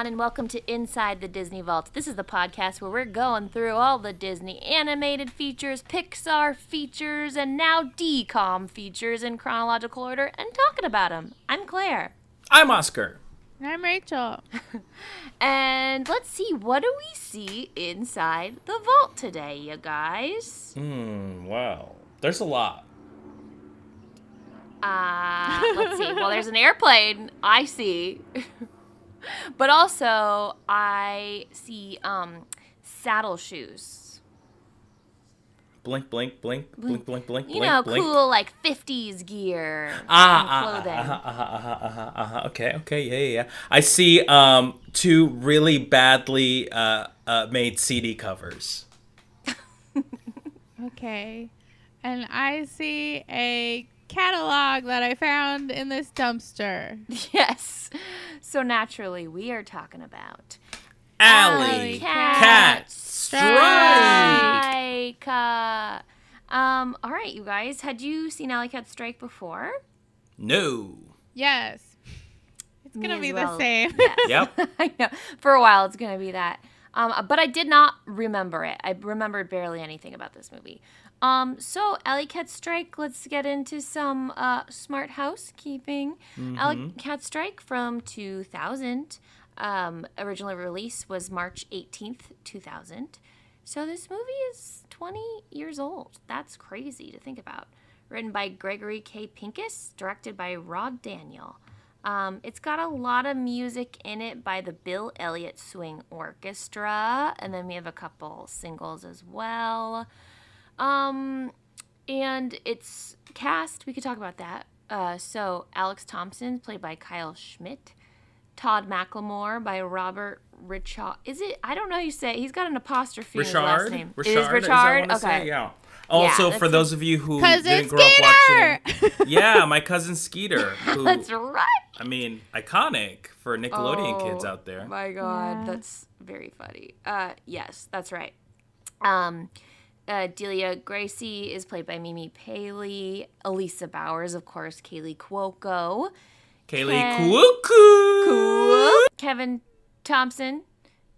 everyone, and welcome to Inside the Disney Vault. This is the podcast where we're going through all the Disney animated features, Pixar features, and now DCOM features in chronological order and talking about them. I'm Claire. I'm Oscar. I'm Rachel. And let's see, what do we see inside the vault today, you guys? Hmm, wow. There's a lot. Uh, let's see. Well, there's an airplane. I see. but also, I see um, saddle shoes. Blink, blink, blink, blink, blink, blink, You blink, know, blink. cool like 50s gear Ah, and ah, clothing. ah, ah, ah, ah, ah, ah, ah, ah. Okay, okay, yeah, yeah, yeah. I see um two really badly uh, uh made CD covers. Okay. And I see a catalog that I found in this dumpster. Yes. So naturally, we are talking about Alley Cat Cat Strike. Strike. Uh, um, all right, you guys. Had you seen Alley Cat Strike before? No. Yes. It's going to be well. the same. Yes. Yep. I know. For a while, it's going to be that. Um, but I did not remember it. I remembered barely anything about this movie. Um, so, Alley Cat Strike, let's get into some uh, smart housekeeping. Alley Cat Strike from 2000. Um, original release was March 18th, 2000. So, this movie is 20 years old. That's crazy to think about. Written by Gregory K. Pincus, directed by Rod Daniel. Um, it's got a lot of music in it by the Bill Elliott Swing Orchestra, and then we have a couple singles as well. Um, and it's cast. We could talk about that. Uh, so Alex Thompson, played by Kyle Schmid. Todd McLemore by Robert Ri'chard. Is it? I don't know how you say. He's got an apostrophe in his last Richard? name. Richard? It is is Richard. what okay. say? Yeah. Also, that's for a- those of you who Cousin didn't grow up watching, yeah, my cousin Skeeter, who That's right. I mean, iconic for Nickelodeon kids Oh, out there. Oh my God, that's very funny. Uh, yes, that's right. Um, uh, Delia Gracie is played by Mimi Paley. Elisa Bowers, of course, Kaley Cuoco. Kaley Ken- Cuoco. Kevin Thompson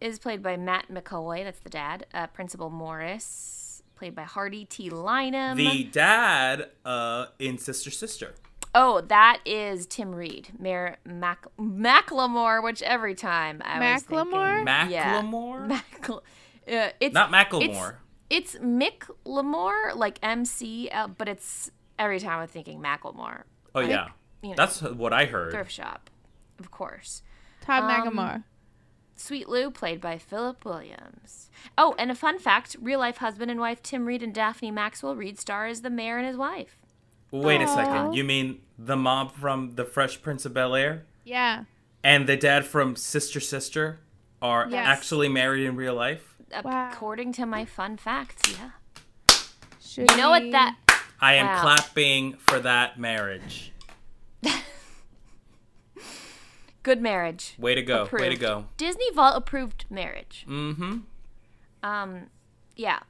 is played by Matt McCoy. That's the dad. Uh, Principal Morris, played by Hardee T. Lineham. The dad uh, in Sister Sister. oh, that is Tim Reid, Mayor Mac- Macklemore, which every time I was thinking- Macklemore? Yeah. Macklemore? Mackle- uh, it's Not Macklemore. It's, it's Mick Lemore, like MC, uh, but it's every time I'm thinking Macklemore. oh, yeah. you know. That's what I heard. Thrift shop, of course. Todd Um, Magamore. Sweet Lou, played by Philip Williams. Oh, and a fun fact real life husband and wife Tim Reid and Daphne Maxwell Reid star as the mayor and his wife. Wait a second. You mean the mom from The Fresh Prince of Bel Air Yeah. and the dad from Sister Sister are Yes. actually married in real life? Wow. According to my fun facts, yeah. Should You know what that. I am Wow. clapping for that marriage. Good marriage. Way to go. Way to go. Disney Vault approved marriage. Mm-hmm. Um, yeah.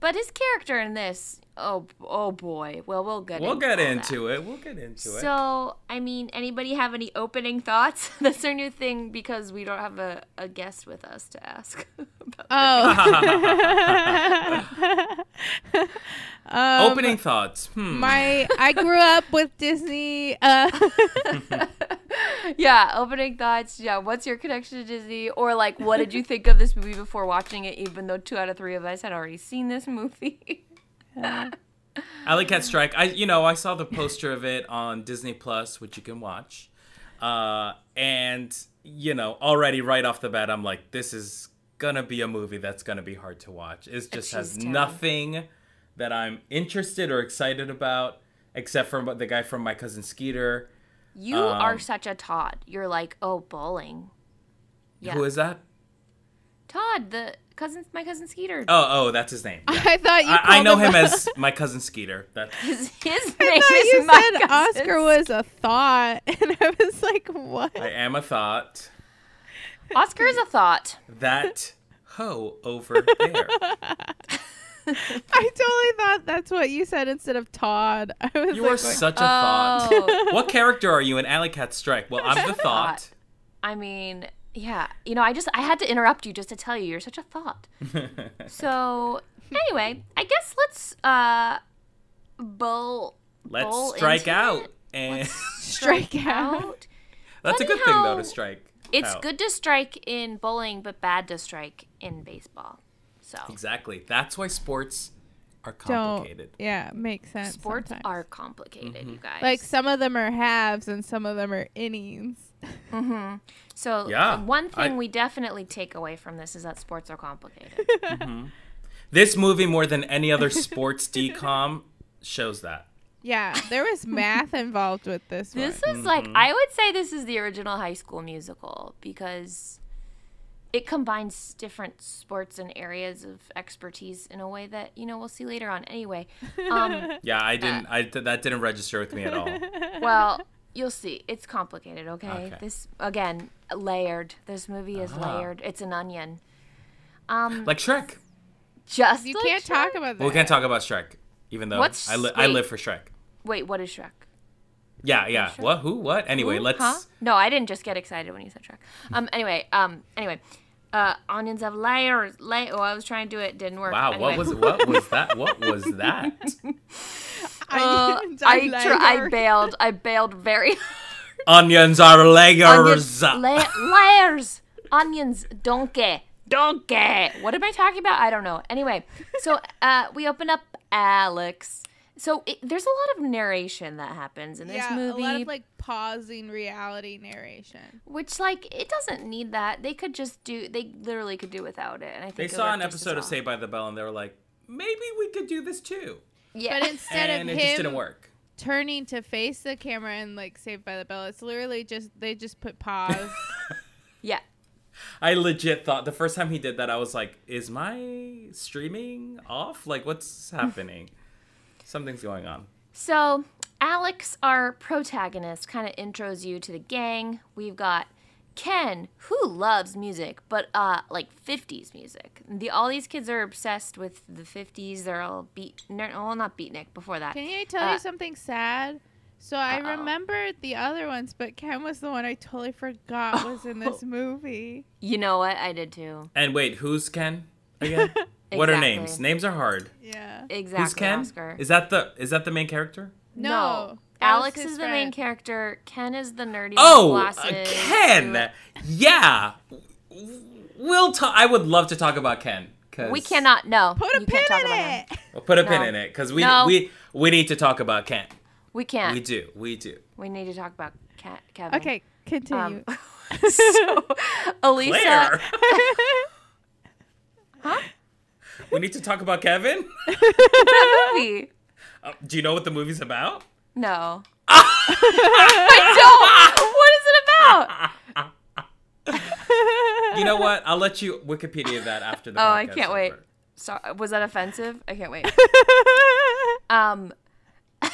But his character in this, oh, oh boy. Well, we'll get We'll into get all into it. We'll get into that. it. So, I mean, anybody have any opening thoughts? That's our new thing because we don't have a, a guest with us to ask about Oh. um, Opening thoughts. Hmm. My I grew up with Disney. Uh, Yeah, opening thoughts. Yeah, what's your connection to Disney? Or like, what did you think of this movie before watching it? Even though two out of three of us had already seen this movie. Alley Cat Strike. I you know I saw the poster of it on Disney Plus, which you can watch, uh, and you know already right off the bat I'm like, this is gonna be a movie that's gonna be hard to watch. It just has nothing that I'm interested or excited about, except for the guy from My Cousin Skeeter. You Um, are such a Todd. You're like, oh, bowling. Yeah. Who is that? Todd, the cousin, my cousin Skeeter. Oh, oh, that's his name. Yeah. I thought you. I, I know him a- as My Cousin Skeeter. That's His, his I name thought is you my said cousin Oscar was a thought, and I was like, "What?" I am a thought. Oscar is a thought. That hoe over there. I totally thought that's what you said instead of Todd. I was You like, are going, such a thought. Oh, What character are you in Alley Cat Strike? Well, I'm the thought. I mean, Yeah, you know, I just I had to interrupt you just to tell you you're such a thought. so anyway, I guess let's uh bowl. Let's bowl strike into out. it. And Strike out. that's a good thing though how to strike. It's out. good to strike in bowling, but bad to strike in baseball. So Exactly. That's why sports are Don't. complicated. Yeah, makes sense. sports sometimes. are complicated, you guys. like some of them are halves and some of them are innings. Mm-hmm. so uh, Yeah, one thing I- we definitely take away from this is that sports are complicated. Mm-hmm. This movie more than any other sports DCOM shows that. Yeah, there was math involved with this one. This is like mm-hmm. I would say this is the original High School Musical because it combines different sports and areas of expertise in a way that you know we'll see later on. Anyway, um, Yeah, I uh, didn't. I that didn't register with me at all. well, you'll see. It's complicated. Okay, Okay. this again layered. This movie is Ah. layered. It's an onion. Um, Like Shrek. just you like can't talk Shrek. about that. Well, we can't talk about Shrek, even though What's- I, li- I live for Shrek. Wait, what is Shrek? Yeah, yeah. What? Who? What? Anyway, Who? let's. Huh? No, I didn't just get excited when you said Shrek. Um. Anyway. Um. Anyway. Uh. Onions have layers. Lay. Oh, I was trying to do it. Didn't work. Wow. Anyway. What was? What was that? What was that? Uh, Onions I, tr- I bailed. I bailed very. Onions are layers. Onions, la- layers. Onions. Donkey. Donkey. What am I talking about? I don't know. Anyway, so uh, we open up Alex. So it, there's a lot of narration that happens in this yeah, movie, a lot of like pausing reality narration. which like it doesn't need that. They could just do. They literally could do without it. And I think They saw an worked just as episode of well. Saved by the Bell, and they were like, maybe we could do this too. Yeah. But instead and of it him just didn't work. turning to face the camera and like Saved by the Bell, it's literally just they just put pause. yeah. I legit thought the first time he did that, I was like, is my streaming off? Like, what's happening? Something's going on. So, Alex, our protagonist, kind of intros you to the gang. We've got Ken, who loves music, but uh, like 50s music. The, all these kids are obsessed with the 50s. They're all beat, no, well, not beatnik, before that. Can I tell Uh, you something sad? So I Uh-oh. remembered the other ones, but Ken was the one I totally forgot was in this movie. You know what? I did too. And wait, who's Ken again? What are names? Names are hard. Yeah. Exactly. who's Ken? Oscar. Is that the is that the main character? No. that was Alex his is the main character. Ken is the nerdy Oh, with uh. Ken. Yeah. We'll talk. I would love to talk about Ken. 'cause- We cannot. No. Put a pin in it. We'll put a pin in it because we No. we we need to talk about Ken. We can't. We do. We, do. We need to talk about Ke- Kevin. Okay, continue. Um, so, Elisa. Huh? We need to talk about Kevin. that movie. Uh, do you know what the movie's about? No. I don't. What is it about? You know what? I'll let you Wikipedia that after the. Oh, I can't wait. Sorry, was that offensive? I can't wait. Um.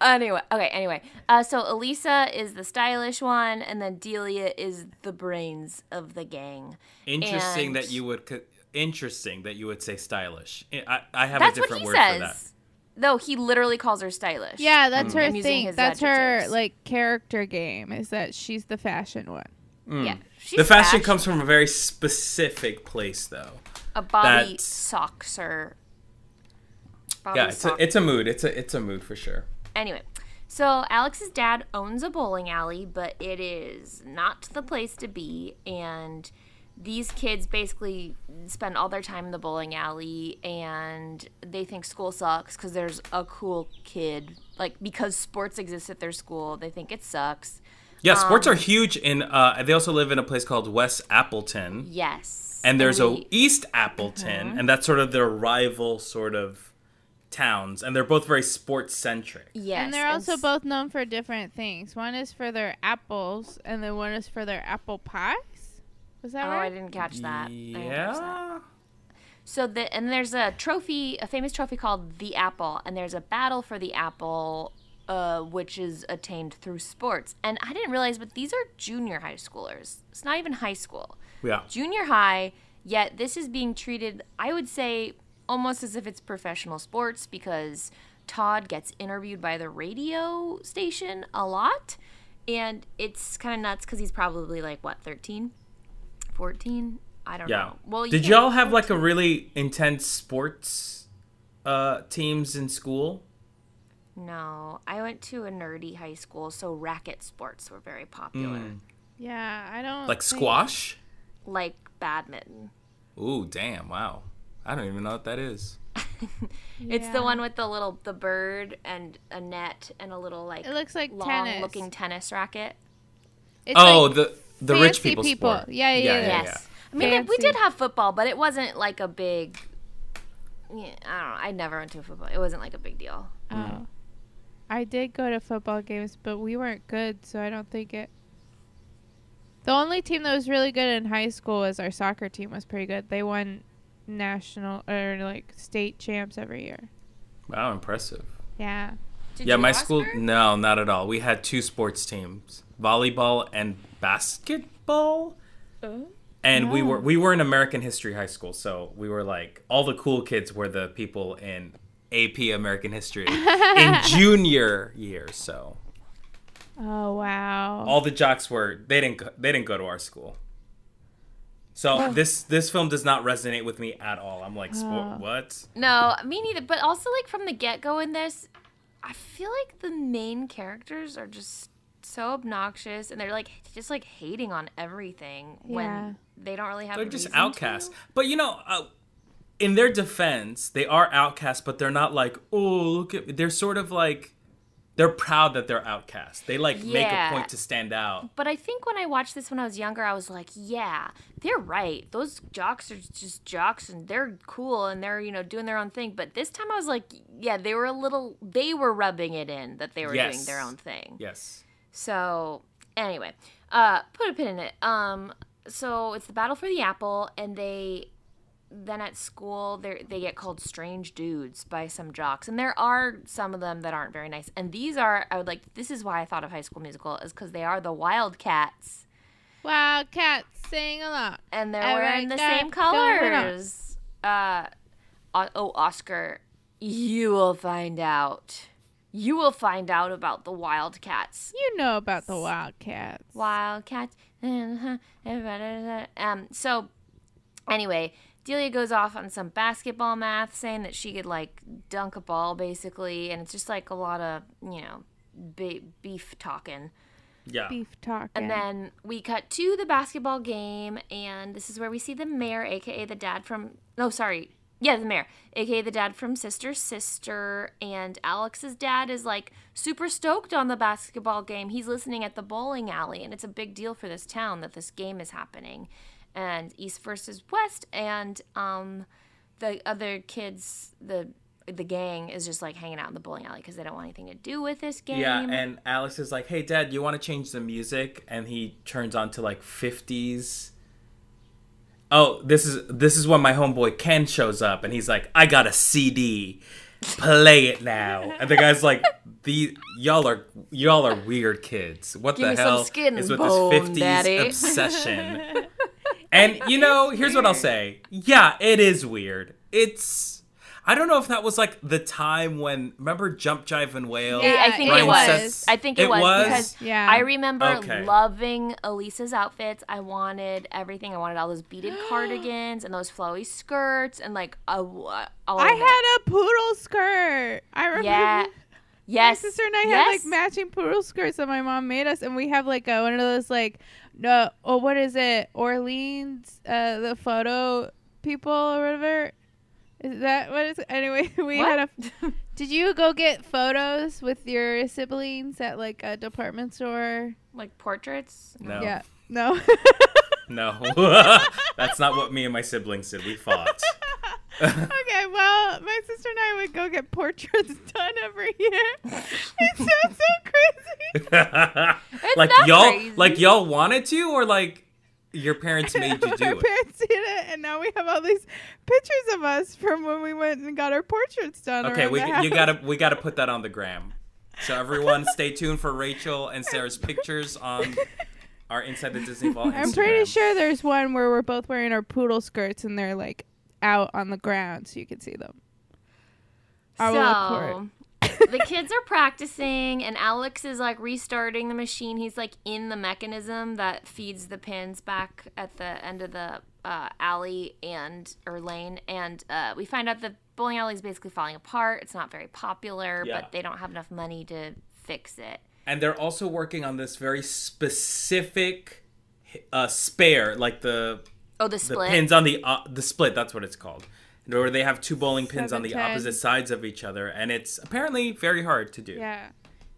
anyway, okay. Anyway, uh, so Elisa is the stylish one, and then Delia is the brains of the gang. Interesting And- that you would. co- Interesting that you would say stylish. I, I have That's a different word for that. Says. Though he literally calls her stylish. yeah, that's her I'm thing. his That's her like character game. Is that she's the fashion one? Yeah. She's Mm. The fashion fashion. comes from a very specific place, though. a Bobby that's- socks or. Bobby Yeah, it's a, it's a mood. It's a it's a mood for sure. Anyway, so Alex's dad owns a bowling alley, but it is not the place to be. And these kids basically spend all their time in the bowling alley and they think school sucks because there's a cool kid. Like, because sports exist at their school, they think it sucks. Yeah, sports Um, are huge in. Uh, they also live in a place called West Appleton, Yes. and there's a we- Mm-hmm. East Appleton, and that's sort of their rival sort of towns, and they're both very sports centric. Yes. and they're also s- both known for different things. One is for their apples, and then one is for their apple pies. Was that Oh, right? I didn't catch that. I didn't catch that. Yeah. So the and there's a trophy, a famous trophy called the Apple, and there's a battle for the Apple, uh, which is attained through sports. And I didn't realize, but these are junior high schoolers. It's not even high school. Yeah. Junior high. Yet this is being treated, I would say, almost as if it's professional sports because Todd gets interviewed by the radio station a lot. and it's kind of nuts because he's probably like what 13 14 i don't Yeah. know well you Did y'all have like a really intense sports uh teams in school? no i went to a nerdy high school so racket sports were very popular Mm. Yeah, I don't Like think- squash? like badminton Ooh, damn! Wow, I don't even know what that is. it's Yeah. the one with the little the bird and a net and a little like It looks like long tennis. looking tennis racket It's oh, like the the rich people, people. sport. Yeah, yeah, yeah. yes i mean like, we did have football but it wasn't like a big yeah, i don't know i never went to a football it wasn't like a big deal Oh. I did go to football games, but we weren't good, so I don't think it. The only team that was really good in high school was our soccer team. Was pretty good. They won national or like state champs every year. Wow, impressive. Yeah. Did yeah, my school. No, not at all. We had two sports teams: volleyball and basketball. Oh, and we Oh. were we were in American History High School, so we were like all the cool kids were the people in AP American History in junior year. So Oh wow. all the jocks were they didn't go, they didn't go to our school. So this this film does not resonate with me at all. I'm like, sport, Oh. what? No, me neither. But also, like from the get go in this, I feel like the main characters are just so obnoxious, and they're like just like hating on everything Yeah. when they don't really have. They're just outcasts. to. But you know, uh, in their defense, they are outcasts, but they're not like, oh, look at. They're sort of like, they're proud that they're outcasts. They like make a point to stand out. But I think when I watched this when I was younger, I was like, yeah, they're right. Those jocks are just jocks and they're cool and they're, you know, doing their own thing. But this time I was like, yeah, they were a little, they were rubbing it in that they were doing their own thing. Yes. So anyway, uh, put a pin in it. Um, so it's the battle for the apple, and they then at school they they get called strange dudes by some jocks, and there are some of them that aren't very nice. And these are I would like this is why I thought of High School Musical is because they are the Wildcats, Wildcats sing along. and they're All wearing right, the same it going on. colors. Uh, oh Oscar, you will find out. You will find out about the Wildcats. You know about the Wildcats. Wildcats. Um, so anyway, Delia goes off on some basketball math, saying that she could like dunk a ball basically, and it's just like a lot of you know be- beef talking. Yeah. Beef talking. And then we cut to the basketball game, and this is where we see the mayor, aka the dad from. No, sorry. Yeah, the mayor, aka the dad from Sister Sister. And Alex's dad is like super stoked on the basketball game. He's listening at the bowling alley, and it's a big deal for this town that this game is happening. And East versus West, and um, the other kids, the the gang is just like hanging out in the bowling alley because they don't want anything to do with this game. Yeah, and Alex is like, "Hey, Dad, you want to change the music?" And he turns on to like '50s. Oh, this is this is when my homeboy Ken shows up, and he's like, "I got a CD, play it now." And the guy's like, "The y'all are y'all are weird kids. What Give the hell skin is with bone, this '50s Daddy." obsession?" And you know, here's what I'll say. Yeah, it is weird. It's I don't know if that was like the time when remember Jump Jive and Wail. I- I think Ryan it was. Seth's- I think it, It was, was? because Yeah. I remember Okay. loving Elisa's outfits. I wanted everything. I wanted all those beaded cardigans and those flowy skirts and like a, all of I it. had a poodle skirt. I remember. yeah. My Yes. sister and I had like matching poodle skirts that my mom made us, and we have like a, one of those like no, oh what is it? Orleans, uh, the photo people or whatever. Is that what is? It? Anyway, we had a. Did you go get photos with your siblings at like a department store? like portraits. No. Yeah. No. No. That's not what me and my siblings did. We fought. okay, well, my sister and I would go get portraits done every year. It sounds so crazy. like not y'all crazy. like y'all wanted to or like your parents made you do our it? parents did it, and now we have all these pictures of us from when we went and got our portraits done. Okay, we you gotta we gotta put that on the gram. So everyone, stay tuned for Rachel and Sarah's pictures on our Inside the Disney Vault. I'm pretty sure there's one where we're both wearing our poodle skirts and they're like out on the ground so you can see them. I will look for it. the kids are practicing, and Alex is like restarting the machine. He's like in the mechanism that feeds the pins back at the end of the uh, alley and or lane, and uh, we find out that bowling alley is basically falling apart. It's not very popular, Yeah. but they don't have enough money to fix it. and they're also working on this very specific uh, spare, like the Oh, the the split. pins on the uh, the split. That's what it's called. Where they have two bowling pins on the Seven, ten. opposite sides of each other, and it's apparently very hard to do. Yeah.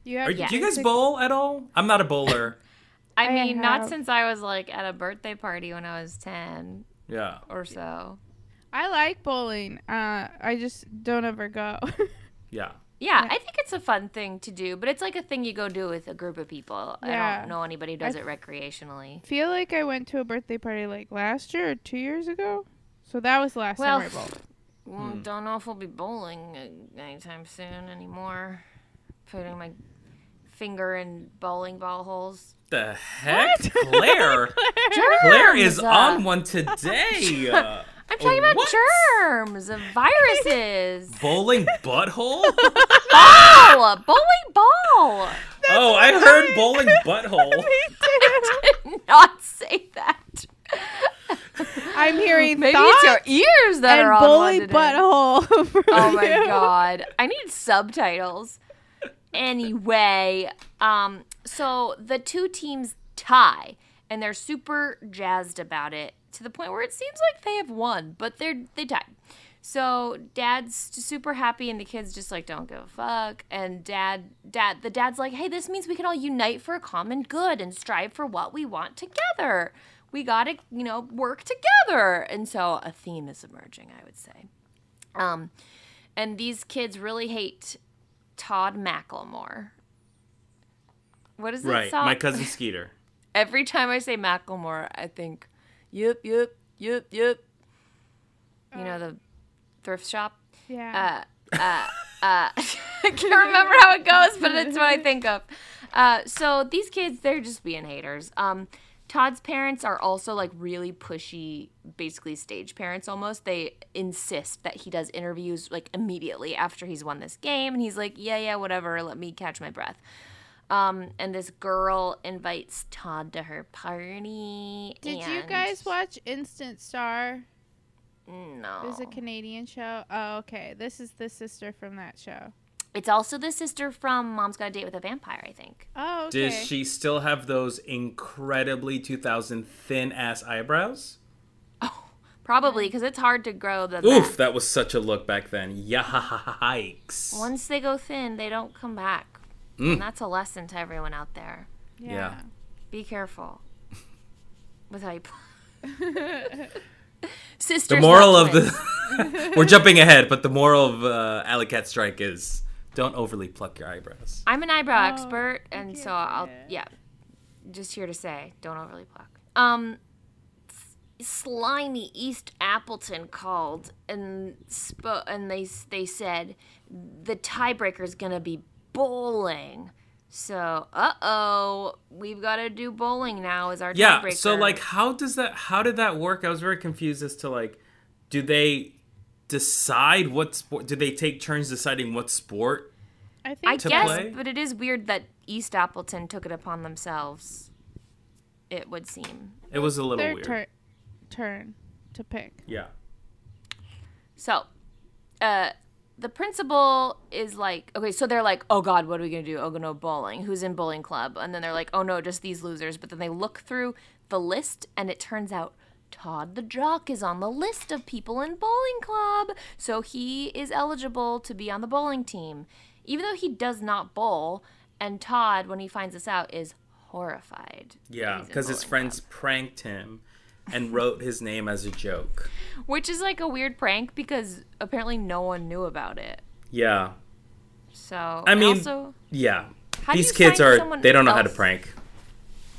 You have Are, Yeah. Do you guys bowl at all? I'm not a bowler. I I mean, not since I was like at a birthday party when I was ten yeah. or so. I like bowling. Uh, I just don't ever go. Yeah. Yeah, Yeah. I think it's a fun thing to do, but it's like a thing you go do with a group of people. I don't know anybody who does I- it recreationally. feel like I went to a birthday party like last year or two years ago. So that was the last Well, time I bowled. Well, don't know if we'll be bowling uh, anytime soon anymore. Putting my finger in bowling ball holes. The heck, Claire? Claire is Germs, uh, on one today. Uh, I'm talking about what? germs, viruses. Bowling butthole? ball, a bowling ball. oh, I heard bowling butthole. I Did not say that. I'm hearing Maybe it's your ears that and are on one bowling today. butthole. Oh my you. god. I need subtitles. Anyway, um so the two teams tie and they're super jazzed about it to the point where it seems like they have won, but they're they tied. So dad's super happy and the kids just like don't give a fuck and dad dad the dad's like, "Hey, this means we can all unite for a common good and strive for what we want together. We got to, you know, work together." And so a theme is emerging, I would say. Um, and these kids really hate Todd Macklemore. What is that Right, song? my cousin Skeeter. Every time I say Macklemore, I think, yep, yep, yep, yep. You know the thrift shop. Yeah. Uh, uh, uh, I can't remember how it goes, but it's what I think of. Uh, so these kids, they're just being haters. Um, Todd's parents are also like really pushy, basically stage parents almost. They insist that he does interviews like immediately after he's won this game, and he's like, "Yeah, yeah, whatever. Let me catch my breath." Um, and this girl invites Todd to her party. Did you guys watch Instant Star? No. It was a Canadian show. Oh, okay. This is the sister from that show. It's also the sister from Mom's Got a Date with a Vampire, I think. Oh, okay. Does she still have those incredibly 2000 thin ass eyebrows? Oh, Probably because it's hard to grow the. Oof, that was such a look back then. Yikes. Once they go thin, they don't come back. Mm. And that's a lesson to everyone out there. Yeah. Be careful with how you. Sisters. The moral of twins. the. We're jumping ahead, but the moral of uh, Alley Cat Strike is don't overly pluck your eyebrows. I'm an eyebrow Oh, expert, and so I'll that. yeah, just here to say, don't overly pluck. Um, slimy East Appleton called and spo- and they they said the tiebreaker is gonna be bowling. So, uh oh, we've got to do bowling now as our Yeah. tiebreaker. So like, how does that? How did that work? I was very confused as to like, do they decide what sport? Do they take turns deciding what sport? I I think to guess, play? but it is weird that East Appleton took it upon themselves. It would seem. It was a little their weird. tur- turn to pick. Yeah. So, uh, the principal is like, okay, so they're like, oh God, what are we gonna do? Oh no, bowling. Who's in bowling club? And then they're like, oh no, just these losers. But then they look through the list, and it turns out Todd the jock is on the list of people in bowling club, so he is eligible to be on the bowling team, even though he does not bowl. And Todd, when he finds this out, is horrified. Yeah, because his friends pranked him and wrote his name as a joke. which is like a weird prank because apparently no one knew about it. Yeah. So I mean, also, Yeah. These kids are they don't know how to prank.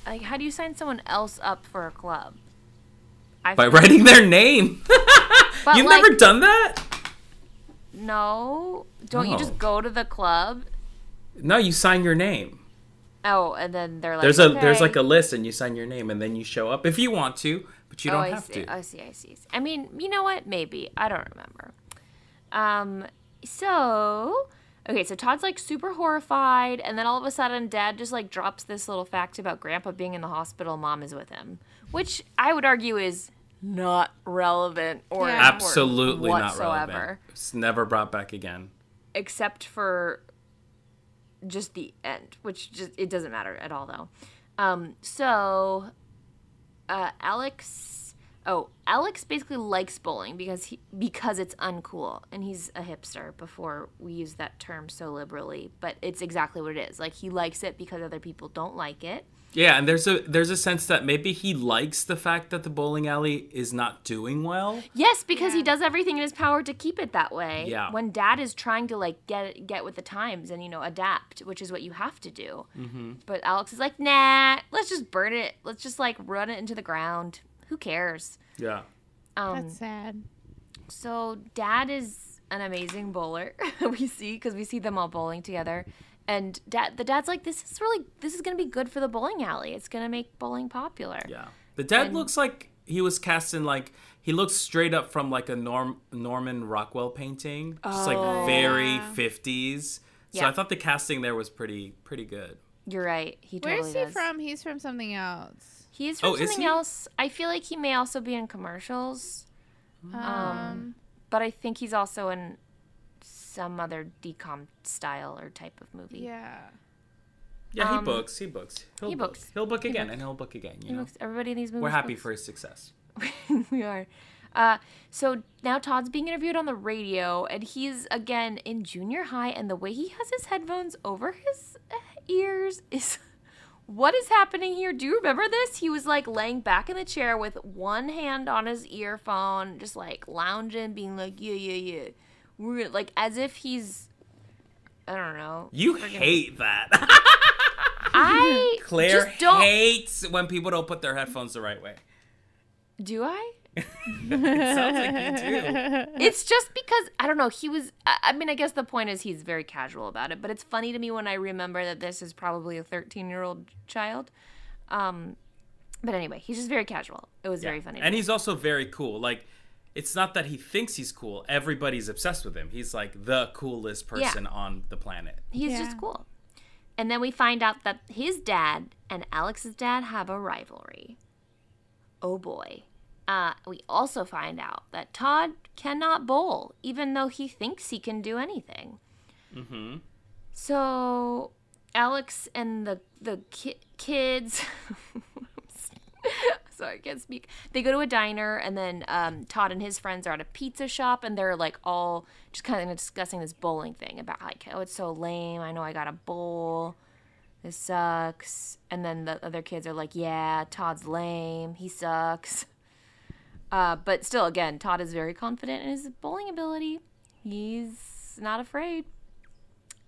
like, how do you sign someone else up for a club? I By writing their name. You've like- never done that? No, don't you just go to the club? No, you sign your name. Oh, and then they're like, There's a there's like a list and you sign your name and then you show up if you want to, but you oh, don't I have see, to. I see, I see. I mean, you know what? Maybe I don't remember. Um, so Okay, so Todd's like super horrified, and then all of a sudden, Dad just like drops this little fact about Grandpa being in the hospital. Mom is with him, which I would argue is not relevant or Yeah. Absolutely not whatsoever, relevant. It's never brought back again. except for just the end, which just it doesn't matter at all though. Um, so uh, Alex, oh, Alex basically likes bowling because he because it's uncool, and he's a hipster. Before we use that term so liberally, but it's exactly what it is. Like he likes it because other people don't like it. Yeah, and there's a there's a sense that maybe he likes the fact that the bowling alley is not doing well. Yes, because he does everything in his power to keep it that way. Yeah. When Dad is trying to like get get with the times and you know adapt, which is what you have to do. Mm-hmm. But Alex is like, nah, let's just burn it. Let's just like run it into the ground. Who cares? Yeah. Um, That's sad. so Dad is an amazing bowler. we see because we see them all bowling together. And dad, the dad's like, this is really, this is gonna be good for the bowling alley. It's gonna make bowling popular. Yeah. The dad And- looks like he was cast in like he looks straight up from like a Norm Norman Rockwell painting, just like Oh. very Yeah. 50s. So Yeah. I thought the casting there was pretty pretty good. You're right. He totally Where's he does. from? He's from something else. He's from Oh, is something he? else. I feel like he may also be in commercials, Um, but I think he's also in some other DCOM style or type of movie. yeah. Yeah, he Um, books. He books. He'll he book. books. He'll book He again books. and he'll book again, you He know. looks- everybody in these movies. We're happy books. for his success. we are. Uh, so now Todd's being interviewed on the radio, and he's again in junior high, and the way he has his headphones over his uh, ears is. What is happening here? Do you remember this? He was like laying back in the chair with one hand on his earphone, just like lounging, being like, yeah, yeah, yeah. We're like as if he's, I don't know. You friggin- hate that. I Claire just don't. hates when people don't put their headphones the right way. Do I? it sounds like you do. it's just because I don't know. He was. I, I mean, I guess the point is he's very casual about it. But it's funny to me when I remember that this is probably a 13 year old child. Um, but anyway, he's just very casual. It was very funny. And me. he's also very cool. Like, it's not that he thinks he's cool. Everybody's obsessed with him. He's like the coolest person on the planet. he's Yeah. just cool. And then we find out that his dad and Alex's dad have a rivalry. Oh boy. Uh, we also find out that Todd cannot bowl, even though he thinks he can do anything. Mm-hmm. So Alex and the the ki- kids, sorry, I can't speak. They go to a diner, and then um, Todd and his friends are at a pizza shop, and they're like all just kind of discussing this bowling thing about like, oh, it's so lame. I know I got a bowl. This sucks. And then the other kids are like, yeah, Todd's lame. He sucks. Uh, but still, again, Todd is very confident in his bowling ability. He's not afraid.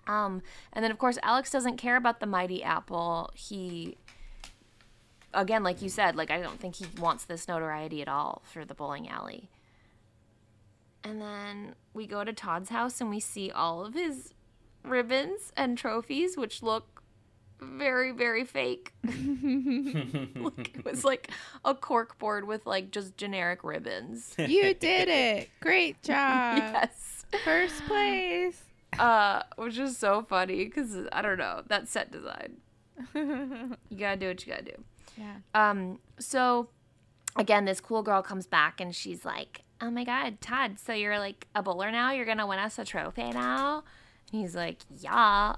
Um, and then of course Alex doesn't care about the mighty apple. He again, like you said, like I don't think he wants this notoriety at all for the bowling alley. And then we go to Todd's house and we see all of his ribbons and trophies, which look very, very fake. like, it was like a cork board with like just generic ribbons. You did it. Great job. yes. First place. uh, which is so funny because I don't know that set design. You gotta do what you gotta do. Yeah. Um, so again, this cool girl comes back and she's like, "Oh my god, Todd, so you're like a bowler now? You're gonna win us a trophy now?" And he's like, "Yeah."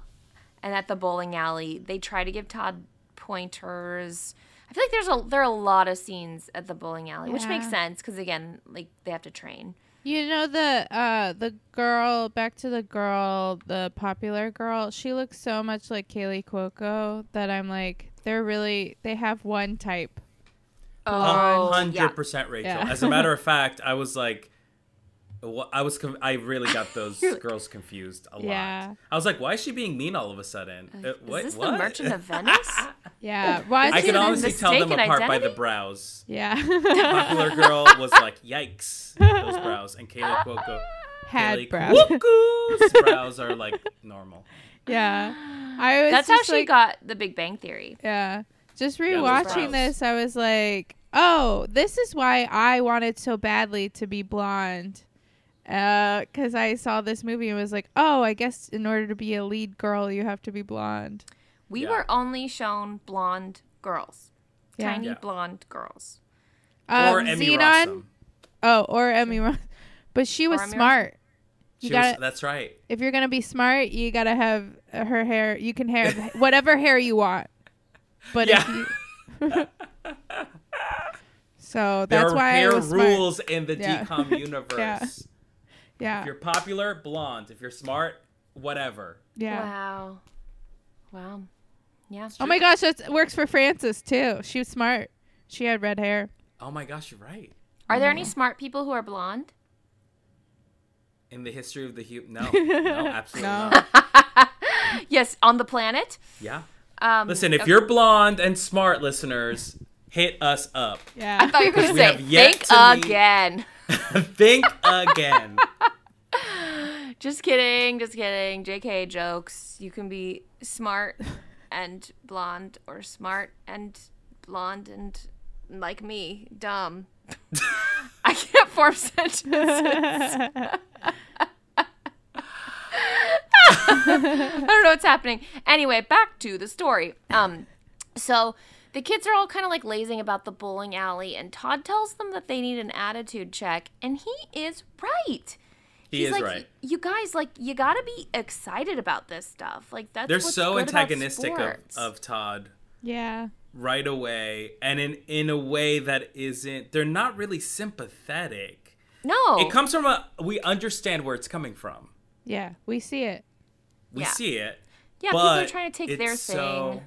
And at the bowling alley, they try to give Todd pointers. I feel like there's a there are a lot of scenes at the bowling alley, which makes sense because again, like they have to train. You know the uh the girl back to the girl, the popular girl, she looks so much like Kaley Cuoco that I'm like they're really they have one type. Oh, hundred yeah. percent Rachel. Yeah. As a matter of fact, I was like, wha- I was, I really got those girls confused a lot. I was like, why is she being mean all of a sudden? Uh, Is what- this what? the Merchant of Venice? Yeah. Why is I she can an honestly tell them mistaken apart by the brows. Yeah. Popular girl was like, yikes, those brows, and Kaley Cuoco. Had Kaley brows. Cuoco's brows are like normal. yeah. I was That's how she like, got the Big Bang Theory. Yeah. Just rewatching brows. this, I was like, "Oh, this is why I wanted so badly to be blonde." because I saw this movie and was like, oh, I guess in order to be a lead girl, you have to be blonde. We Yeah. were only shown blonde girls, Yeah. tiny Yeah. blonde girls. or Um, Emmy Xenon- Rossum. Oh, or Emmy Ross. But she was Or Emmy smart. You She gotta, that's right. if you're gonna be smart, you gotta have uh, her hair. You can have whatever hair you want. But if Yeah. you, so There that's are why I hair was smart. rules in the Yeah. DCOM universe. Yeah, If you're popular, blonde. If you're smart, whatever. yeah. Wow. Wow. Yeah. Oh my gosh, that works for Frances too. She was smart. She had red hair. Oh my gosh, you're right. Are there any smart people who are blonde? In the history of the human, no, no, absolutely No. not. Yes, on the planet. Yeah. Um, Listen, if okay. you're blonde and smart, listeners, hit us up. Yeah. I thought you were going to we say, have yet think to meet- again. Think again. Just kidding, just kidding. JK jokes. You can be smart and blonde or smart and blonde and like me, dumb. I can't form sentences. I don't know what's happening. Anyway, back to the story. Um, so the kids are all kind of like lazing about the bowling alley, and Todd tells them that they need an attitude check, and he is right. He He's is like, right. You guys, like, you gotta be excited about this stuff. Like, that's They're what's so good about antagonistic of, of Todd yeah. right away, and in in a way that isn't. They're not really sympathetic. no, It comes from a. We understand where it's coming from. Yeah. We see it. We Yeah. see it. yeah. People are trying to take their thing. so-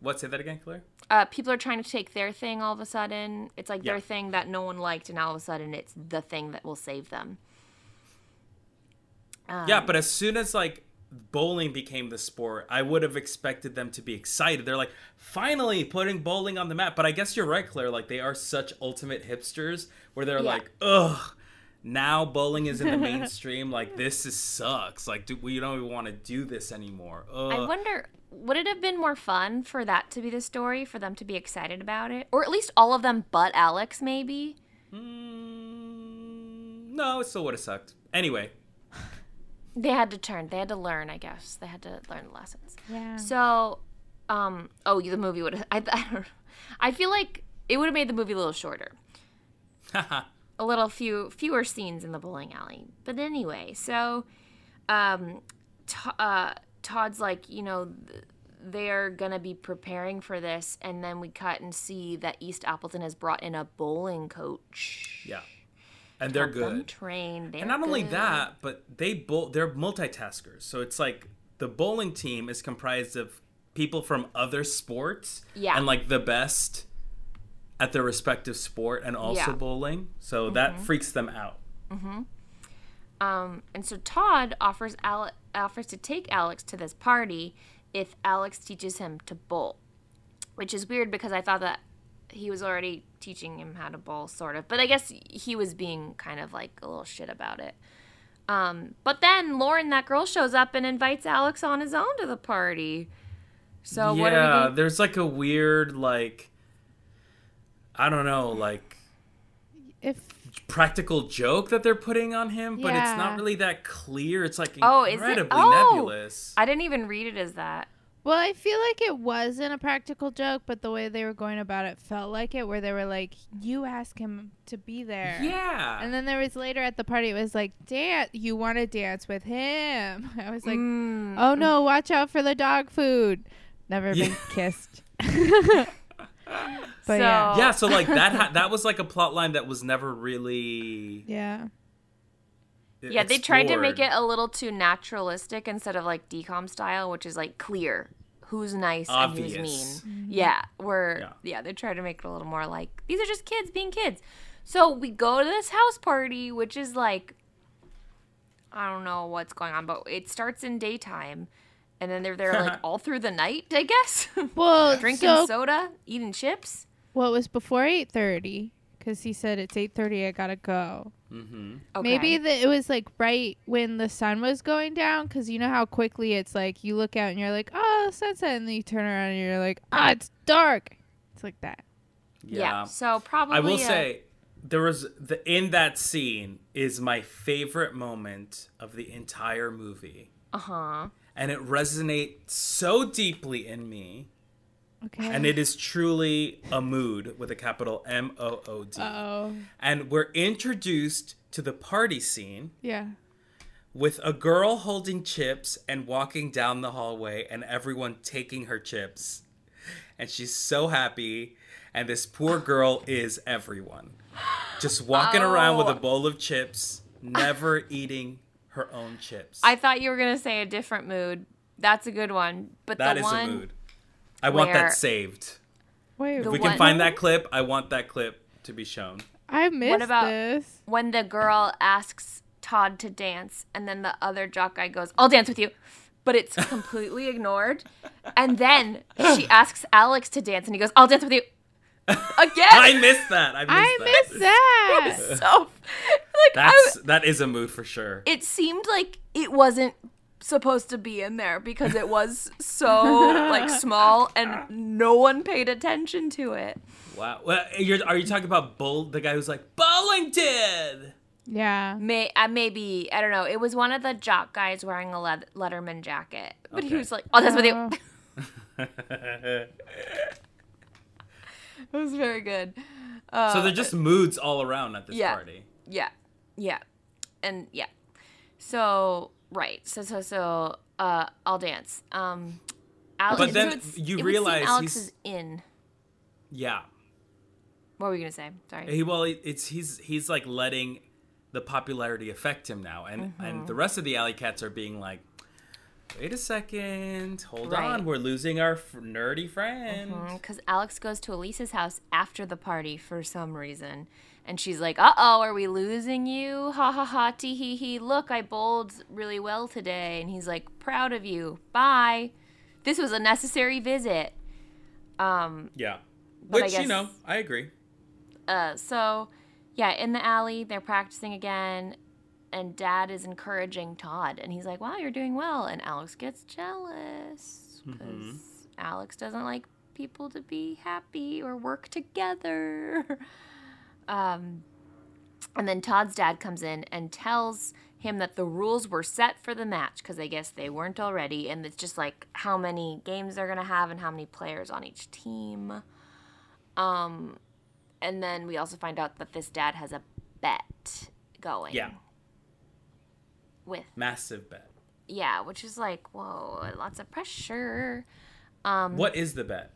What? Say that again, Claire. uh, people are trying to take their thing all of a sudden. It's like Yeah. their thing that no one liked, and all of a sudden it's the thing that will save them. Um, Yeah, but as soon as like bowling became the sport, I would have expected them to be excited. They're like, finally putting bowling on the map. But I guess you're right, Claire. Like they are such ultimate hipsters where they're Yeah. like, ugh. Now bowling is in the mainstream. Like this is sucks. Like do, we don't even want to do this anymore. Ugh. I wonder, would it have been more fun for that to be the story, for them to be excited about it? Or at least all of them but Alex, maybe? Mm, no, it still would have sucked. Anyway, They had to turn, they had to learn, I guess. They had to learn the lessons. Yeah. So, um, oh, the movie would have, I, I don't I feel like it would have made the movie a little shorter. A little few fewer scenes in the bowling alley. But anyway, so um, uh, Todd's like, you know, th- they're gonna be preparing for this, and then we cut and see that East Appleton has brought in a bowling coach. yeah, and they're good. Train. They're and not only that, but they bowl. They're multitaskers. So it's like the bowling team is comprised of people from other sports. Yeah. And like the best at their respective sport and also Yeah. Mm-hmm. bowling. So that freaks them out. Um, and so Todd offers Ale- offers to take Alex to this party if Alex teaches him to bowl, which is weird because I thought that he was already teaching him how to bowl, sort of. But I guess he was being kind of like a little shit about it. Um, but then Lauren, that girl, shows up and invites Alex on his own to the party. So yeah, what are we gonna there's like a weird like I don't know, like If practical joke that they're putting on him, but it's not really that clear. It's like Oh, is it? incredibly Oh. nebulous. I didn't even read it as that. well, I feel like it wasn't a practical joke, but the way they were going about it felt like it, where they were like, "You ask him to be there." yeah. And then there was later at the party, it was like, "Dance, you want to dance with him?" I was like, Mm. "Oh no, watch out for the dog food." Never been kissed. but So- yeah, yeah, so like that ha- that was like a plot line that was never really yeah, Yeah, they tried to make it a little too naturalistic instead of like DCOM style, which is like clear who's nice and who's Obvious. mean. Mm-hmm. Yeah, where Yeah. yeah. they tried to make it a little more like these are just kids being kids. So we go to this house party, which is like I don't know what's going on, but it starts in daytime, and then they're there like all through the night, I guess, Well, drinking so soda, eating chips. Well, it was before eight thirty because he said it's eight thirty. I gotta go. Mm-hmm. Okay. Maybe the, it was like right when the sun was going down because you know how quickly it's like you look out and you're like, oh, sunset, and then you turn around and you're like, ah, it's dark. It's like that. yeah. Yeah. So probably I will uh, say there was the in that scene is my favorite moment of the entire movie. Uh huh. And it resonates so deeply in me. Okay. And it is truly a mood with a capital M O O D. Oh. And we're introduced to the party scene Yeah. with a girl holding chips and walking down the hallway and everyone taking her chips. And she's so happy. And this poor girl is everyone. Just walking around with a Oh. bowl of chips, never eating her own chips. I thought you were gonna say a different mood. That's a good one. But That the is one a mood. I want where- that saved. Wait. If we one- can find that clip, I want that clip to be shown. I missed what about- this. when the girl asks Todd to dance, and then the other jock guy goes, "I'll dance with you," but it's completely ignored. And then she asks Alex to dance, and he goes, "I'll dance with you." Again. I missed that. I missed I that. missed that. so like I, That's that is a mood for sure. it seemed like it wasn't supposed to be in there because it was so like small and no one paid attention to it. Wow. Well, you're, are you talking about Bull, the guy who's like Bullington? yeah. May uh, maybe I don't know. It was one of the jock guys wearing a leather, Letterman jacket, but he was like, "Oh, that's with you." Oh. It was very good. Uh, so they're just moods all around at this yeah. party. yeah, yeah, and yeah. So right, so so so uh, I'll dance. Um, Alex, But then so you it would seem realize Alex is in. Yeah. What were we gonna say? Sorry. He well, it's he's he's like letting the popularity affect him now, and Mm-hmm. and the rest of the alley cats are being like, wait a second, hold Right. on, we're losing our f- nerdy friend. Because Alex goes to Elise's house after the party for some reason. And she's like, uh oh, are we losing you? Ha ha ha, tee hee hee. Look, I bowled really well today. And he's like, proud of you. Bye. This was a necessary visit. Um, Yeah. Which you know, I agree. uh, so, yeah, in the alley, they're practicing again. And dad is encouraging Todd. And he's like, wow, you're doing well. And Alex gets jealous because Alex doesn't like people to be happy or work together. um, and then Todd's dad comes in and tells him that the rules were set for the match because I guess they weren't already. And it's just like how many games they're going to have and how many players on each team. Um, and then we also find out that this dad has a bet going. Yeah. With Massive bet. yeah, which is like whoa, lots of pressure. Um, What is the bet?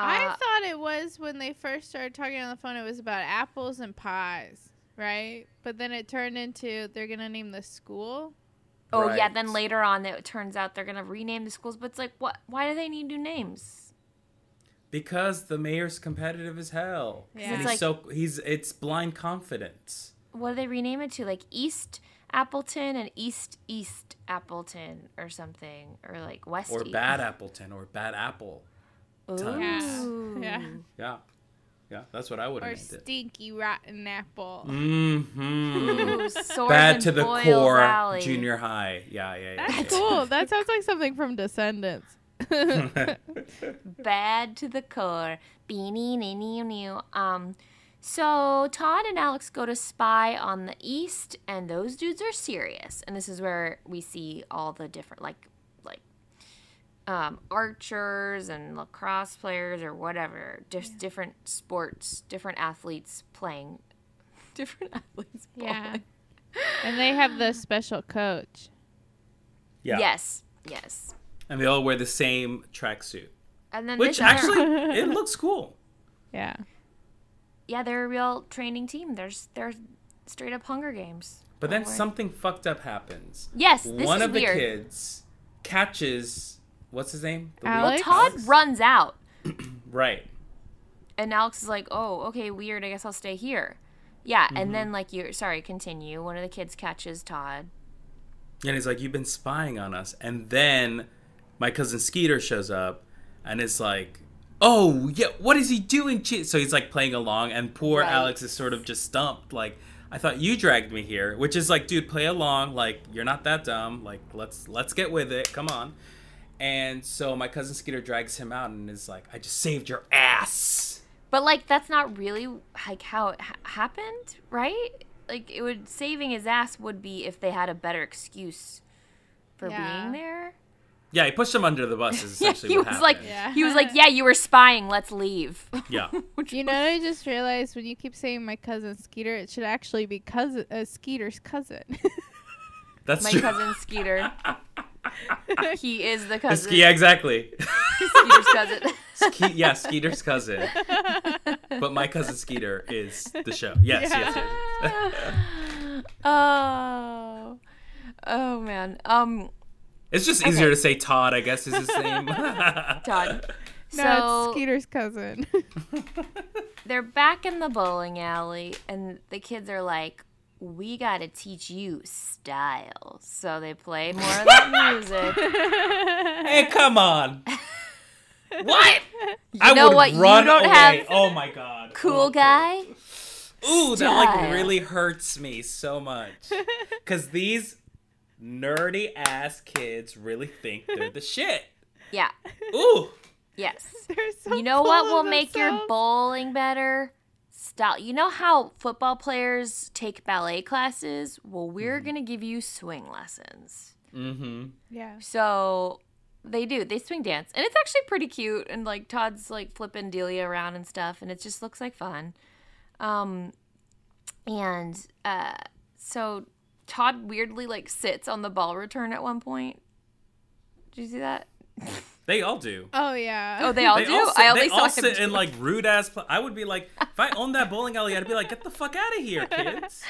I uh, thought it was when they first started talking on the phone. It was about apples and pies, right? But then it turned into they're gonna name the school. Oh yeah, then later on it turns out they're gonna rename the schools, but it's like what? Why do they need new names? Because the mayor's competitive as hell. Yeah. And he's like- so he's it's blind confidence. What do they rename it to? Like East Appleton and East East Appleton or something, or like West Or East. bad Appleton or bad apple. Yeah. Ooh. Yeah. Yeah. Yeah, that's what I would Or have named it. stinky rotten apple. Mm-hmm. Ooh, Bad to the core Alley. junior high. Yeah, yeah, yeah. That's cool. That sounds like something from Descendants. bad to the core. Beanie, nee, nee, Um, so Todd and Alex go to spy on the east, and those dudes are serious. And this is where we see all the different, like, like, um, archers and lacrosse players or whatever, just different sports, different athletes playing, different athletes. Yeah. and they have the special coach. yeah. Yes. Yes. And they all wear the same tracksuit. And then Which this other- actually it looks cool. Yeah. yeah, they're a real training team. There's they're straight up Hunger Games. But then worry. something fucked up happens. Yes, this One is of the kids catches what's his name? The Alex? lead- Todd runs out, Right. and Alex is like, "Oh, okay, weird. I guess I'll stay here." Yeah, Mm-hmm. and then like you're sorry, continue. One of the kids catches Todd. And he's like, You've been spying on us. And then my cousin Skeeter shows up and is like, Oh, yeah, what is he doing? Chi-" So he's like playing along, and poor Right. Alex is sort of just stumped. Like, I thought you dragged me here, which is like, dude, play along. Like, you're not that dumb. Like, let's let's get with it. Come on. And so my cousin Skeeter drags him out and is like, I just saved your ass. But like that's not really like how it ha- happened, right? Like it would saving his ass would be if they had a better excuse for Yeah. being there. Yeah, he pushed him under the bus. Is Yeah, he what was happened. like Yeah. he was like, "Yeah, you were spying. Let's leave." yeah, You know, I just realized when you keep saying my cousin Skeeter, it should actually be cousin uh, Skeeter's cousin. that's My true. cousin Skeeter. he is the cousin. yeah, exactly. Skeeter's cousin. Ske- yeah, Skeeter's cousin. But my cousin Skeeter is the show. Yes, yes, yes. oh. Oh man. Um It's just easier to say Todd, I guess, is his name. Todd. no, so it's Skeeter's cousin. they're back in the bowling alley and the kids are like we got to teach you style. So they play more of that music. hey, come on. What? You I know would what? run you don't away. have Oh my god. cool Oh. guy. Ooh, that like really hurts me so much. Cause these nerdy ass kids really think they're the shit. Yeah. Ooh. Yes. So You know what will of make your bowling better? Style. You know how football players take ballet classes? Well, we're going to give you swing lessons. Mm-hmm. Yeah. So they do. They swing dance. And it's actually pretty cute. And like Todd's like flipping Delia around and stuff. And it just looks like fun. Um, and uh, so Todd weirdly like sits on the ball return at one point. Did you see that? They all do. Oh yeah. Oh, they all They do. all sit, I only they saw all sit in like rude ass. Pl- I would be like, if I owned that bowling alley, I'd be like, get the fuck out of here, kids.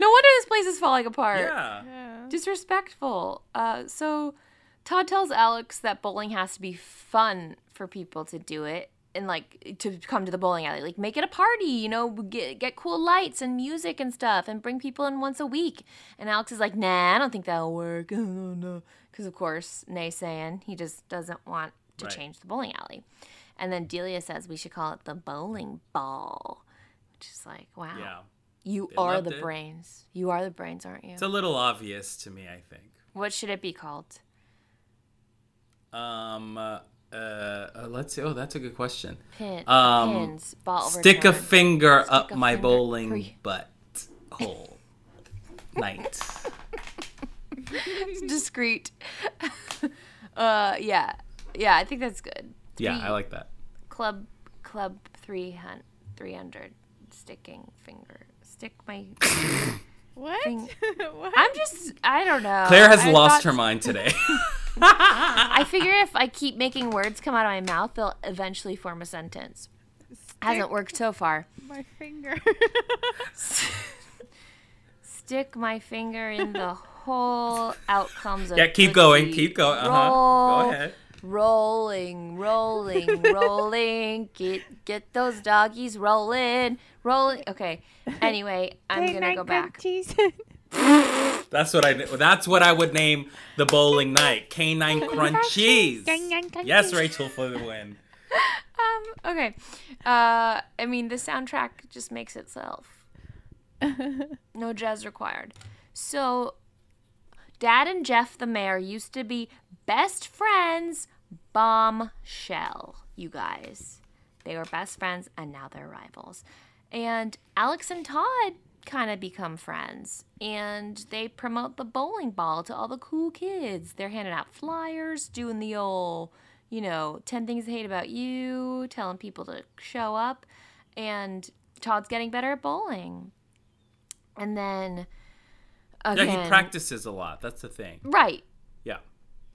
No wonder this place is falling apart. Yeah. Yeah. Disrespectful. Uh, so Todd tells Alex that bowling has to be fun for people to do it and like to come to the bowling alley. Like make it a party, you know, get get cool lights and music and stuff and bring people in once a week. And Alex is like, "Nah, I don't think that'll work." Oh, no. Cuz of course, naysaying. He just doesn't want to Right. change the bowling alley. And then Delia says we should call it the bowling ball. Which is like, wow. Yeah. You They are the it. brains. You are the brains, aren't you? It's a little obvious to me, I think. what should it be called? Um. Uh, uh, let's see. Oh, that's a good question. Pin, Um, pins, ball Stick a finger Stick up a my finger. bowling butt hole. Night. discreet. uh, yeah, yeah. I think that's good. Yeah, I like that. club club three hun- three hundred sticking finger. Stick my. What? What? I'm just. I don't know. Claire has I lost thought- her mind today. I figure if I keep making words come out of my mouth, they'll eventually form a sentence. Hasn't worked so far. my finger. Stick my finger in the hole. Out comes a. yeah, keep going. Keep going. Uh huh. Roll. Go ahead. Rolling, rolling, rolling. Get get those doggies rolling, rolling. Okay. Anyway, I'm gonna go back. Cheese. That's what I. That's what I would name the bowling night. Canine crunchies. Canine crunchies. Yes, Rachel for the win. Um. Okay. Uh. I mean, the soundtrack just makes itself. No jazz required. So, Dad and Jeff the mayor used to be best friends. Bombshell, you guys. They were best friends and now they're rivals. And Alex and Todd kind of become friends and they promote the bowling ball to all the cool kids. They're handing out flyers, doing the old, you know, 10 things I hate about you, telling people to show up. And Todd's getting better at bowling. And then again, Yeah, he practices a lot. That's the thing. Right. Yeah.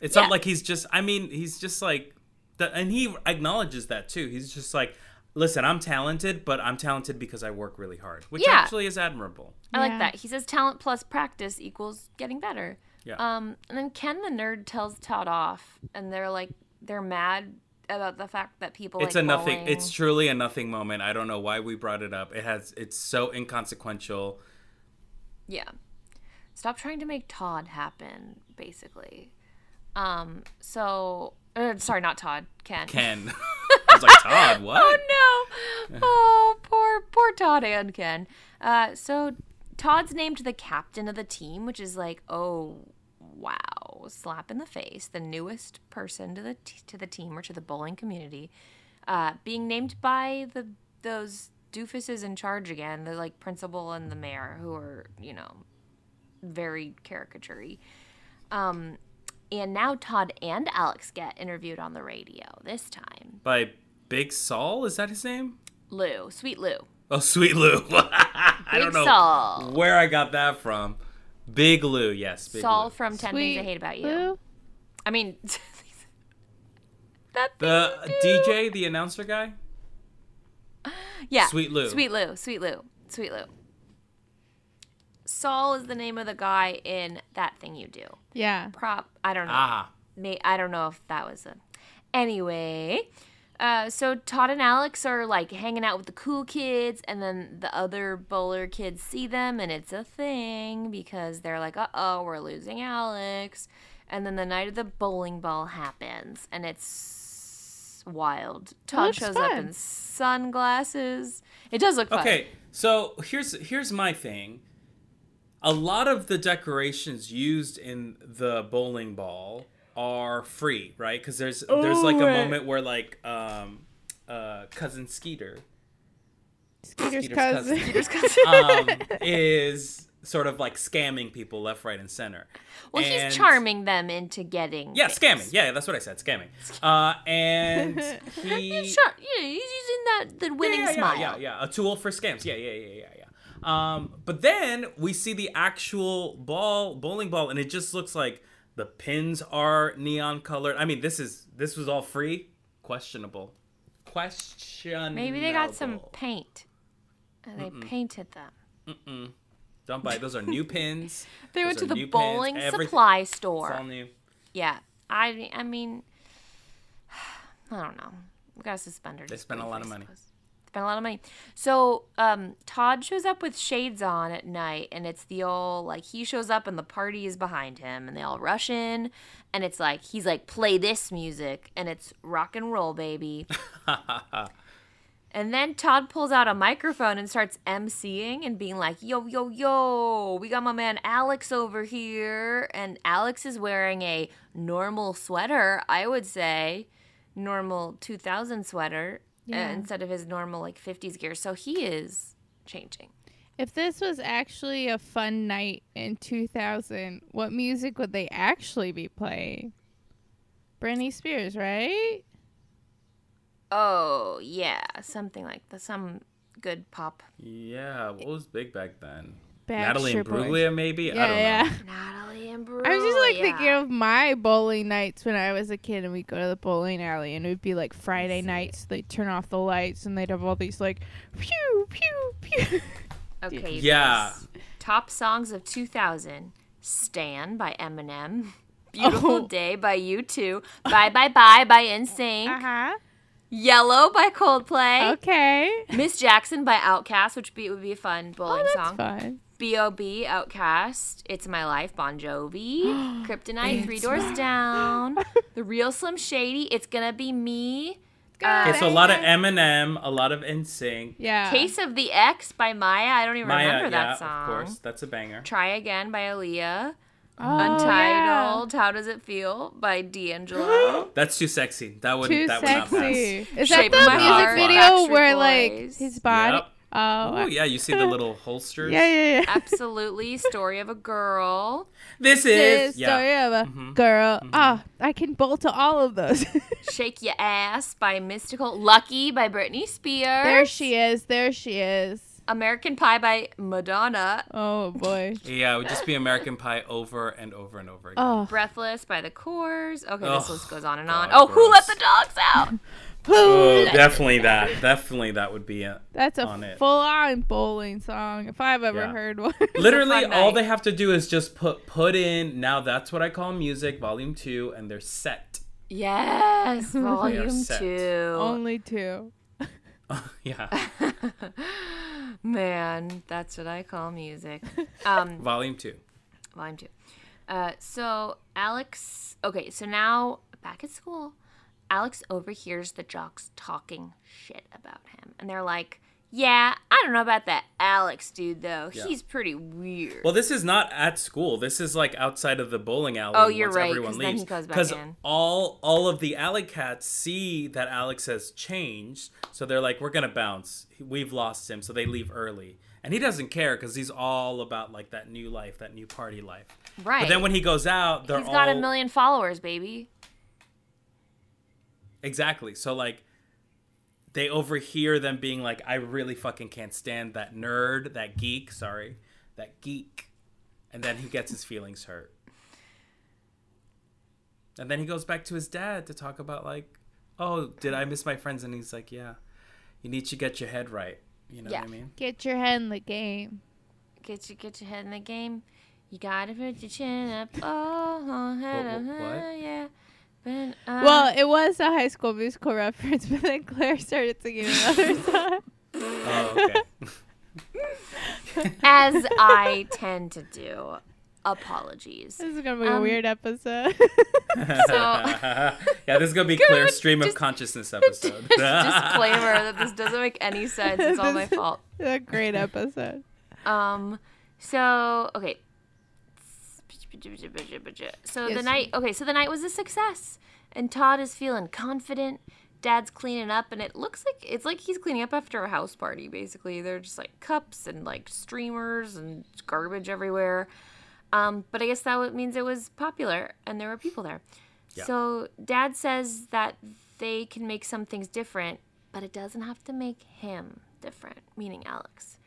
It's Yeah. not like he's just, I mean, he's just like, the, and he acknowledges that too. He's just like, listen, I'm talented, but I'm talented because I work really hard, which Yeah. actually is admirable. I like that. He says talent plus practice equals getting better. Yeah. Um, and then Ken the nerd tells Todd off, and they're like, they're mad about the fact that people. it's like a nothing, bowling. it's truly a nothing moment. I don't know why we brought it up. It has, it's so inconsequential. yeah. Stop trying to make Todd happen, basically. Um. So, uh, sorry, not Todd. Ken. Ken. I was like, Todd, what? Oh no! Oh, poor poor Todd and Ken. Uh, so Todd's named the captain of the team, which is like, oh wow, slap in the face. The newest person to the t- to the team or to the bowling community. uh, being named by the those doofuses in charge again, the like principal and the mayor, who are you know very caricaturey. Um, and now Todd and Alex get interviewed on the radio this time. By Big Saul, is that his name? Lou, sweet Lou, Oh, Sweet Lou. I Big don't know Saul, where I got that from. Big Lou, yes. Big Saul Lou. from Ten Sweet Things I Hate About You. Lou? I mean, that The thing you do. DJ, the announcer guy? Yeah. Sweet Lou. Sweet Lou. Sweet Lou. Sweet Lou. Saul is the name of the guy in that thing you do. Yeah. Prop. I don't know. Ah. May I don't know if that was a. Anyway, uh, so Todd and Alex are like hanging out with the cool kids, and then the other bowler kids see them, and it's a thing because they're like, "Uh oh, we're losing Alex." And then the night of the bowling ball happens, and it's wild. Todd looks shows up in sunglasses. It does look fun. Okay, so here's here's my thing. A lot of the decorations used in the bowling ball are free, right? Because there's there's like a moment where like um uh cousin Skeeter Skeeter's Skeeter's cousin. cousin. um is sort of like scamming people left, right, and center. Well, And- he's charming them into getting. Yeah, things. scamming. Yeah, that's what I said. Scamming. Uh, and he He's char- yeah, he's using that the winning yeah, yeah, smile. Yeah, yeah, a tool for scams. Yeah, yeah, yeah, yeah, yeah. Um, but then we see the actual ball, bowling ball, and it just looks like the pins are neon colored. I mean, this is this was all free. Questionable. Questionable. Maybe they got some paint and they painted them. Don't buy. Those are new pins. They Those went to the pins. bowling Everything- supply It's store. all new. Yeah, I I mean, I don't know. We got a suspender. They spent a lot of money. Spent a lot of money. So um, Todd shows up with shades on at night, and it's the old like he shows up and the party is behind him, and they all rush in, and it's like he's like play this music, and it's rock and roll, baby. And then Todd pulls out a microphone and starts emceeing and being like, yo, yo, yo, we got my man Alex over here. And Alex is wearing a normal sweater, I would say, normal 2000 sweater Uh, yeah. instead of his normal like 50s gear. So he is changing. If this was actually a fun night in 2000, what music would they actually be playing? Britney Spears, right? Oh, yeah, something like the Some good pop. Yeah, what was big back then? Backstreet Natalie Boys. Imbruglia, maybe. Yeah, I don't yeah. know. Natalie and Bruce. I was just like thinking of my bowling nights when I was a kid and we'd go to the bowling alley and it would be like Friday nights. They'd turn off the lights and they'd have all these like pew, pew, pew. Okay. Yeah. guys. Top songs of 2000. Stan by Eminem. Beautiful Oh. Day by U2. Bye Bye Bye by NSYNC. Uh huh. Yellow by Coldplay. Okay. Miss Jackson by Outkast, which be, would be a fun Oh, bowling that's song. fun. B.O.B. Outkast. It's My Life. Bon Jovi. Kryptonite. Three Doors Down. The Real Slim Shady. It's Gonna Be Me. Uh, Okay, so a lot of Eminem, a lot of NSYNC. Yeah. Case of the X by Mya. I don't even Mya, remember yeah, that song. of course, that's a banger. Try Again by Aaliyah. Oh, yeah. Untitled, How Does It Feel by D'Angelo. That's too sexy. That would Too that would not pass. sexy. Is Shape that the music video where like his body? Yep. Oh. Oh yeah, you see the little holsters. Yeah, yeah, yeah. Absolutely. Story of a Girl. This This is yeah. story of a Mhm. girl. Ah, I can bowl to all of those. Shake Your Ass by Mystikal. Lucky by Britney Spears. there she is. There she is. American Pie by Madonna. Oh boy. Yeah, it would just be American Pie over and over and over again. Oh. Breathless by The Corrs. Okay, Ugh, this list goes on and on. God, oh, Who Let the Dogs Out? Oh, definitely that. Definitely that would be it. That's on a it. full-on bowling song if I've ever Yeah. heard one. Literally, fun all night. they have to do is just put put in. Now that's what I call music, volume two, and they're set. Yes, Volume set. 2. Only two. yeah, Man, that's what I call music. Um, volume two. Volume two. Uh, so Alex, okay, so now back at school, Alex overhears the jocks talking shit about him, and they're like, Yeah, I don't know about that Alex dude though. Yeah. He's pretty weird. Well, this is not at school. This is like outside of the bowling alley. Oh, you're right, Everyone leaves he goes back because all all of the alley cats see that Alex has changed, so they're like, "We're gonna bounce. We've lost him." So they leave early, and he doesn't care because he's all about like that new life, that new party life. right. But then when he goes out, they're He's all got a million followers, baby. Exactly. So like. They overhear them being like, "I really fucking can't stand that nerd, that geek. Sorry, that geek," and then he gets his feelings hurt. And then he goes back to his dad to talk about like, oh, did I miss my friends? And he's like, yeah, you need to get your head right. You know Yeah. what I mean? Get your head in the game. Get your get your head in the game. You gotta put your chin up. Oh, head What- up, what- what? uh, yeah. But, uh, well, it was a high school musical reference, but then Claire started singing another song. Oh, okay. as I tend to do. Apologies. This is gonna be Um, a weird episode. so, yeah, this is gonna be Claire's stream of consciousness episode. Just, Disclaimer that this doesn't make any sense. It's all my fault. a great episode. Um, so okay. So the night, okay, so the night was a success, and Todd is feeling confident. Dad's cleaning up, and it looks like it's like he's cleaning up after a house party. Basically, they're just like cups and like streamers and garbage everywhere. Um, but I guess that means it was popular, and there were people there. Yeah. So Dad says that they can make some things different, but it doesn't have to make him different, meaning Alex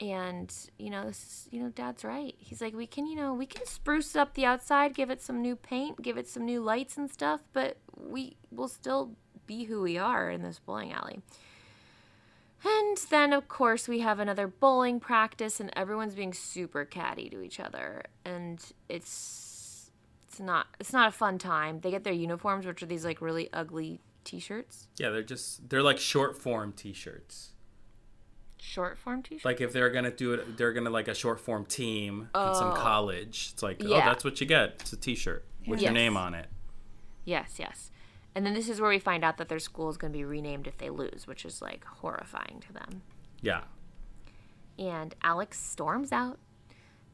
and you know this is, you know dad's right. He's like we can you know we can spruce up the outside give it some new paint give it some new lights and stuff but we will still be who we are in this bowling alley. And then of course we have another bowling practice and everyone's being super catty to each other and it's it's not it's not a fun time. They get their uniforms which are these like really ugly t-shirts. Yeah, they're just they're like short form T-shirts. Short form t-shirts Like if they're gonna do it, they're gonna like a short form team in some Oh. college. It's like, oh, that's what you get. It's a T-shirt with your name on it. Yes, yes. And then this is where we find out that their school is going to be renamed if they lose, which is like horrifying to them. Yeah. And Alex storms out.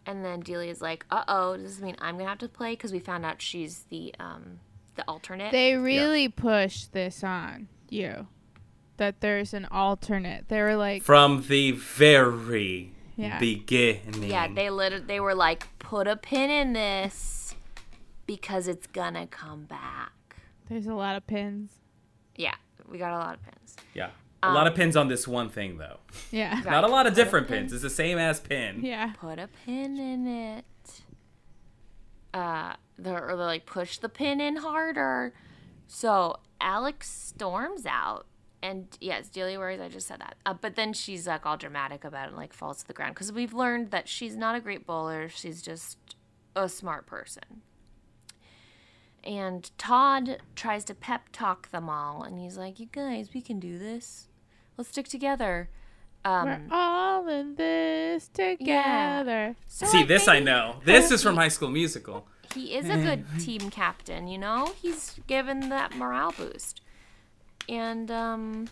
And then Delia's like, uh oh, does this mean I'm going to have to play? Because we found out she's the um, the alternate. They really pushed this on you. That there's an alternate. They were like, From the very Yeah. beginning. yeah, they lit- they were like, put a pin in this because it's going to come back. there's a lot of pins. Yeah, we got a lot of pins. Yeah. A lot of pins on this one thing though. Yeah. Not a lot of different pins. It's the same as pin. Yeah. put a pin in it. Uh, they're, or they're like, push the pin in harder. So Alex storms out, and yes, Delia worries. I just said that. Uh, but then she's like all dramatic about it and like falls to the ground because we've learned that she's not a great bowler. She's just a smart person. And Todd tries to pep talk them all, and he's like, "You guys, we can do this. Let's stick together." Um, We're all in this together. so See, I this I know. This is from High School Musical. He is a good team captain, you know? He's given that morale boost. And, um.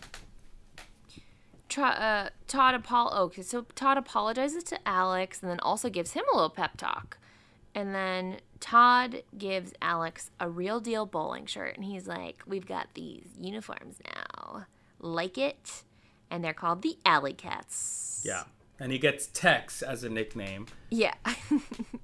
Uh, Todd apol- okay, so Todd apologizes to Alex and then also gives him a little pep talk. And then Todd gives Alex a real deal bowling shirt and he's like, We've got these uniforms now. Like it? And they're called the Alley Cats. Yeah. And he gets Tex as a nickname. Yeah.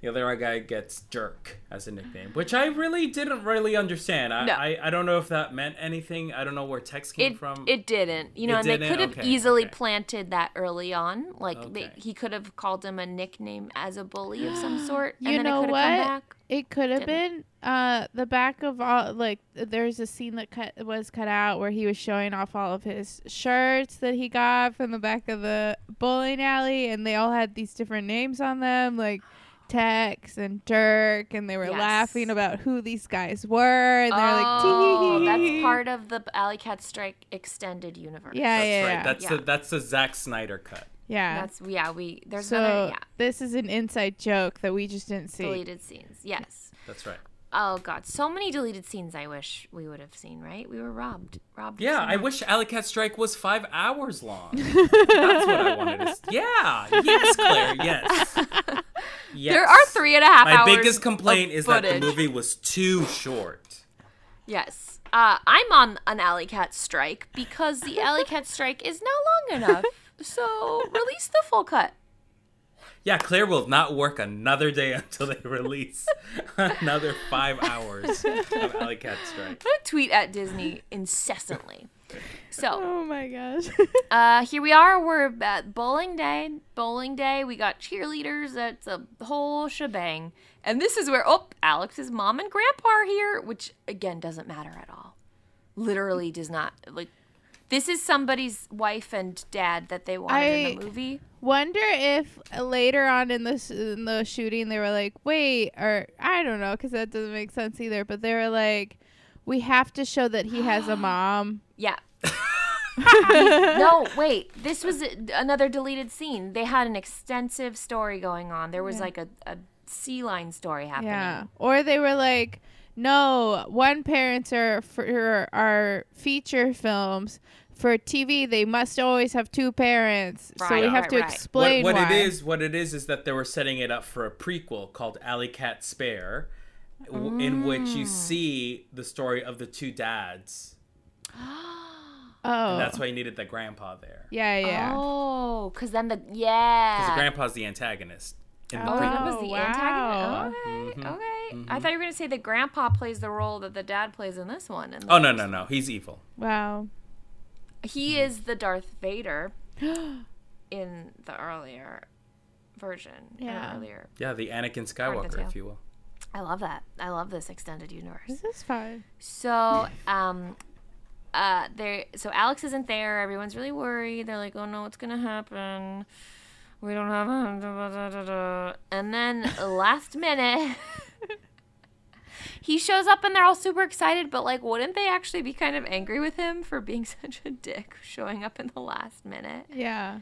The other guy gets Jerk as a nickname, which I really didn't really understand. I, No. I, I don't know if that meant anything. I don't know where Tex came it, from. it didn't you know It and they didn't? could have Okay, easily okay. planted that early on like they, he could have called him a nickname as a bully of some sort and You then know it could what? have come back It could have been uh the back of all like there's a scene that cut was cut out where he was showing off all of his shirts that he got from the back of the bowling alley and they all had these different names on them like Tex and Dirk and they were Yes. laughing about who these guys were and they're like oh tee that's part of the alley cat strike extended universe Yeah, that's yeah, right. yeah. That's Yeah. the that's the Zack Snyder cut. Yeah. that's yeah we there's so another yeah this is an inside joke that we just didn't see. deleted scenes yes That's right. oh god, so many deleted scenes. I wish we would have seen. Right? We were robbed. Robbed. Yeah, I wish Alley Cat Strike was five hours long. That's what I wanted to. s- Yeah, yes, Claire, yes. yes. There are three and a half My hours. My biggest complaint of is that the movie was too short. Yes. Uh, I'm on an Alley Cat strike because the Alley Cat strike is not long enough. So release the full cut. Yeah, Claire will not work another day until they release another five hours of Alley Cat Strike. I'm gonna tweet at Disney incessantly. So Oh my gosh. uh, here we are. We're at bowling day. Bowling day. We got cheerleaders. It's a whole shebang. And this is where oh, Alex's mom and grandpa are here, which again doesn't matter at all. Literally does not like. This is somebody's wife and dad that they wanted in the movie. Wonder if later on in the in the shooting they were like, wait, or I don't know, because that doesn't make sense either. But they were like, we have to show that he has a mom. Yeah. no, wait. This was a- another deleted scene. They had an extensive story going on. There was Yeah. like a, a sea line story happening. Yeah. Or they were like, no, one parents are for our feature films. For TV, they must always have two parents. so we have right, to right. What, explain what why. it is, what it is, is that they were setting it up for a prequel called Alley Cat Spare, w in which you ah. see the story of the two dads. Oh, And that's why you needed the grandpa there. yeah, yeah. Oh, because then the Because yeah. the grandpa's the antagonist in the Oh, Oh, prequel. that was the wow. antagonist. Mm-hmm. Okay, Mhm, okay. I mm-hmm. thought you were gonna say the grandpa plays the role that the dad plays in this one. And Oh no no no, he's evil. Wow. He is the Darth Vader in the earlier version. Yeah. earlier. Yeah, the Anakin Part of the Skywalker, if you will. I love that. I love this extended universe. This is fun. So, um, uh, there. So Alex isn't there. Everyone's really worried. They're like, "Oh no, what's gonna happen? We don't have him." da, da, da, da, da." And then last minute, he shows up, and they're all super excited. But like, wouldn't they actually be kind of angry with him for being such a dick, showing up in the last minute? Yeah.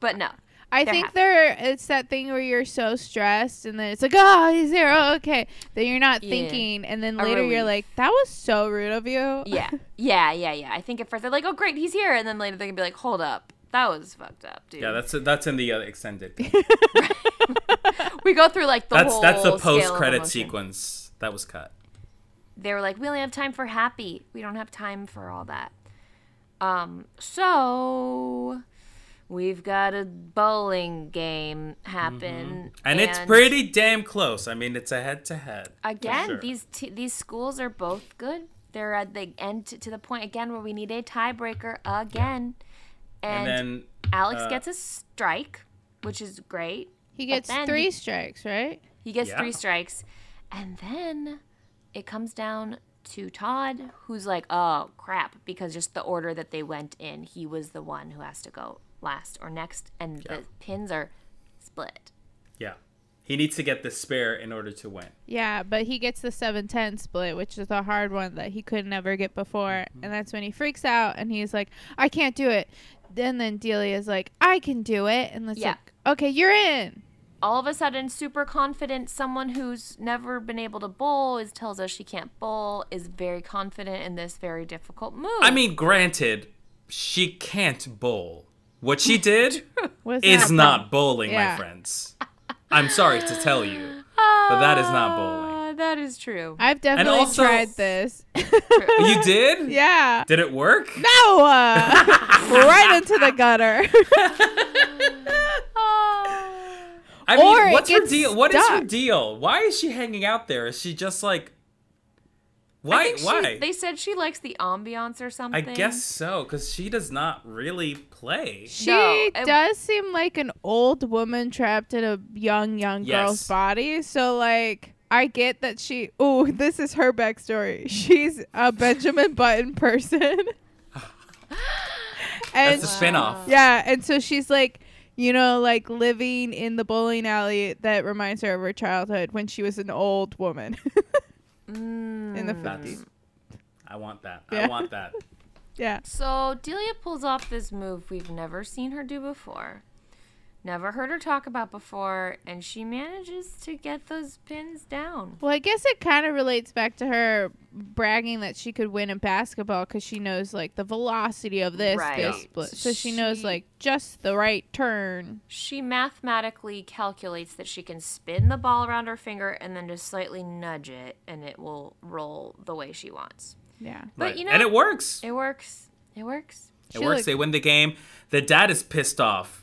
But no. I They're think happy. there it's that thing where you're so stressed and then it's like, oh, he's there. Oh, okay. Then you're not Yeah. thinking. And then later you're like, that was so rude of you. Yeah, yeah, yeah, yeah. I think at first they're like, "Oh, great, he's here," and then later they can be like, "Hold up, that was fucked up, dude." Yeah, that's that's in the uh, extended. we go through like the that's whole that's the post credit sequence that was cut. They were like, we only have time for happy. We don't have time for all that. Um, so we've got a bowling game happen, And, it's pretty damn close. I mean, it's a head to head. again. These t- these schools are both good. They're at the end to, to the point again where we need a tiebreaker again, and and, then Alex uh, gets a strike, which is great. He gets three he- strikes, right? He gets Yeah. three strikes. And then it comes down to Todd, who's like, oh, crap, because just the order that they went in, he was the one who has to go last or next. And Yeah. the pins are split. yeah, he needs to get the spare in order to win. Yeah, but he gets the 710 split, which is a hard one that he could never get before. Mm-hmm. And that's when he freaks out and he's like, I can't do it. Then then Delia's like, I can do it. And it's Yeah. like, okay, you're in. All of a sudden, super confident, someone who's never been able to bowl is tells us she can't bowl, is very confident in this very difficult move. I mean, granted, she can't bowl. What she did What's is not bowling, Yeah. my friends. I'm sorry to tell you, but that is not bowling. Ah, That is true. I've definitely also- tried this. You did? yeah. Did it work? No! Uh, right into the gutter. I mean, Or what's her gets deal? What is her deal? Why is she hanging out there? Is she just like I why? she- why? they said she likes the ambiance or something. I guess so, because she does not really play. She No, it- does seem like an old woman trapped in a young, young girl's Yes. body. So, like, I get that she. Oh, this is her backstory. She's a Benjamin Button person. and That's a spin-off. yeah, and so she's like, you know, like living in the bowling alley that reminds her of her childhood when she was an old woman in the Mm. That's 50s. I want that. Yeah. I want that. Yeah. So Delia pulls off this move we've never seen her do before. Never heard her talk about before, and she manages to get those pins down. Well, I guess it kind of relates back to her bragging that she could win in basketball because she knows like the velocity of this, Right. this, split. so she knows like just the right turn. She mathematically calculates that she can spin the ball around her finger and then just slightly nudge it, and it will roll the way she wants. Yeah. But Right. you know, and it works. It works. It works. It She works. look- They win the game. The dad is pissed off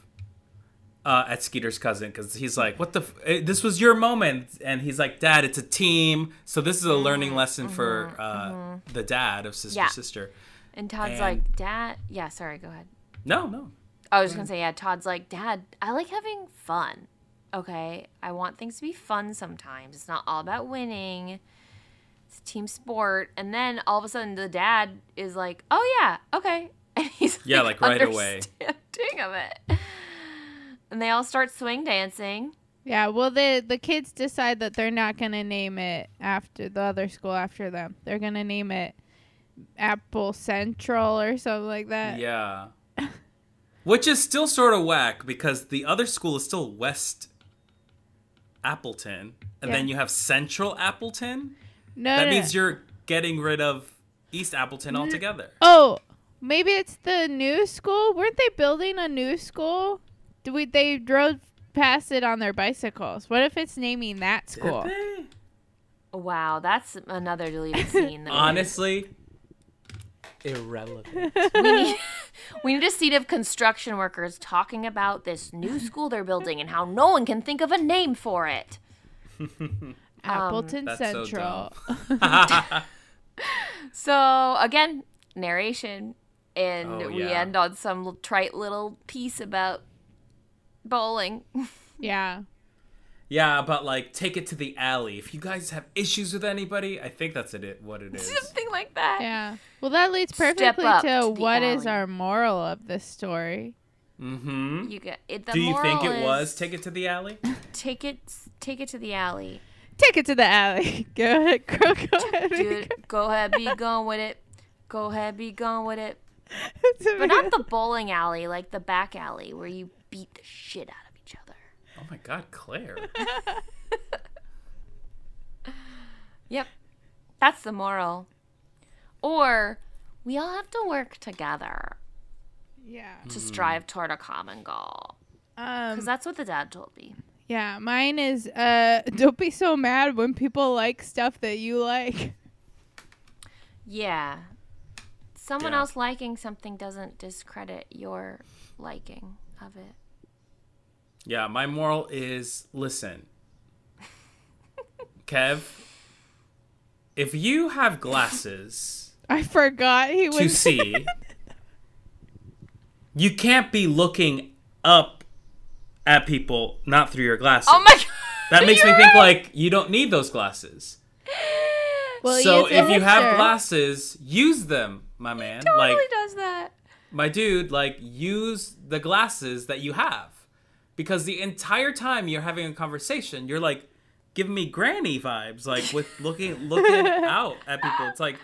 uh, at Skeeter's cousin because he's like, "What the? F- eh, this was your moment," and he's like, "Dad, it's a team." So this is a learning lesson for uh, the dad of sister Yeah. sister. And Todd's And- like, Dad. Yeah, sorry, go ahead. No, no. I was gonna say, yeah. Todd's like, Dad, I like having fun. Okay, I want things to be fun sometimes. It's not all about winning. It's a team sport. And then all of a sudden, the dad is like, Oh yeah, okay, and he's Yeah, like, right away. understanding of it. And they all start swing dancing. Yeah, well, the the kids decide that they're not gonna name it after the other school after them. They're gonna name it Apple Central or something like that. Yeah. Which is still sort of whack because the other school is still West Appleton, and then you have Central Appleton. No, That no, means no. you're getting rid of East Appleton altogether. Oh, maybe it's the new school. Weren't they building a new school? Did we? They drove past it on their bicycles. What if it's naming that school? Did they? Wow, that's another deleted scene. That we- Honestly, irrelevant. we need, we need a scene of construction workers talking about this new school they're building and how no one can think of a name for it. Appleton That's so Central. So again, narration, and Oh, we end on some trite little piece about bowling. yeah. yeah, but like, take it to the alley. If you guys have issues with anybody, I think that's it. What it is. Something like that. Yeah. Well, that leads perfectly to to the what is alley. our moral of this story. Mm-hmm. You get it. The Do you think moral it was take it to the alley? take it take it to the alley, Take it to the alley. Go ahead, girl. Go ahead. dude. Go ahead, be gone with it. Go ahead, be gone with it. But not the bowling alley, like the back alley where you beat the shit out of each other. Oh my God, Claire. Yep. That's the moral. Or we all have to work together yeah. to strive toward a common goal. Um, Because that's what the dad told me. yeah, mine is uh don't be so mad when people like stuff that you like. Yeah. Someone Yeah. else liking something doesn't discredit your liking of it. Yeah, my moral is listen. Kev, if you have glasses I forgot he was to see, you can't be looking up at people not through your glasses. Oh my god. that makes me You're think like you don't need those glasses. Well, he so is a if you have glasses, use them, my man. totally like does that. My dude, like use the glasses that you have. Because the entire time you're having a conversation, you're like giving me granny vibes, like with looking looking out at people. It's like,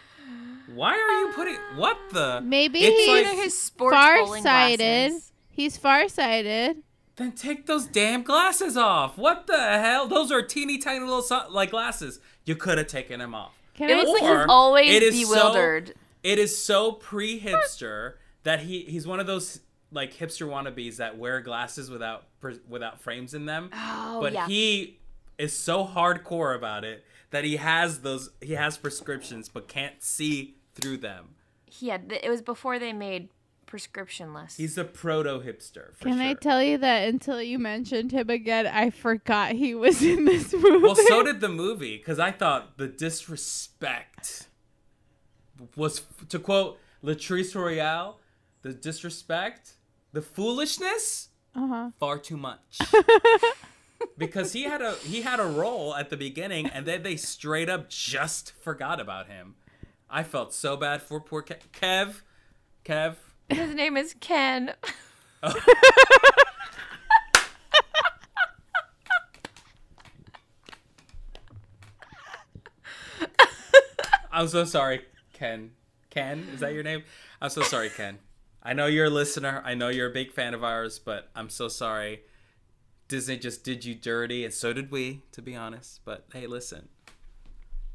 why are you putting what the Maybe It's he's like- These are his sports bowling farsighted. He's farsighted. then take those damn glasses off. What the hell? Those are teeny tiny little so- like glasses. You could have taken them off. Can It I looks like he's always it is so- bewildered. It is so pre-hipster that he he's one of those like hipster wannabes that wear glasses without without frames in them. Oh, but yeah. he is so hardcore about it that he has those he has prescriptions but can't see through them. Yeah, it was before they made prescription lists. He's a proto hipster. For Can I tell you that until you mentioned him again, I forgot he was in this movie. Well, so did the movie because I thought the disrespect was, to quote Latrice Royale, the disrespect, the foolishness, uh-huh. far too much. because he had a he had a role at the beginning, and then they straight up just forgot about him. I felt so bad for poor Ke- Kev. Kev. His name is Ken. I'm so sorry, Ken. Ken, is that your name? I'm so sorry, Ken. I know you're a listener. I know you're a big fan of ours, but I'm so sorry. Disney just did you dirty, and so did we, to be honest. But hey, listen,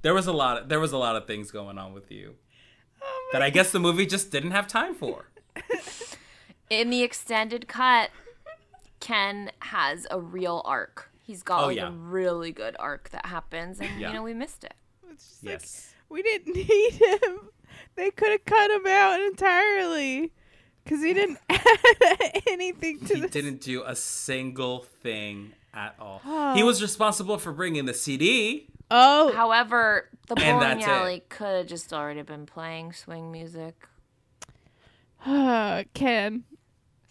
there was a lot. Of, there was a lot of things going on with you Oh that I guess the movie just didn't have time for. In the extended cut, Ken has a real arc. He's got Oh, like yeah. a really good arc that happens, and Yeah. you know we missed it. It's just like, Yes. we didn't need him. They could have cut him out entirely because he didn't add anything to He this. didn't do a single thing at all. Oh. He was responsible for bringing the CD. Oh, However, the And bowling alley could have just already been playing swing music. Uh, Ken.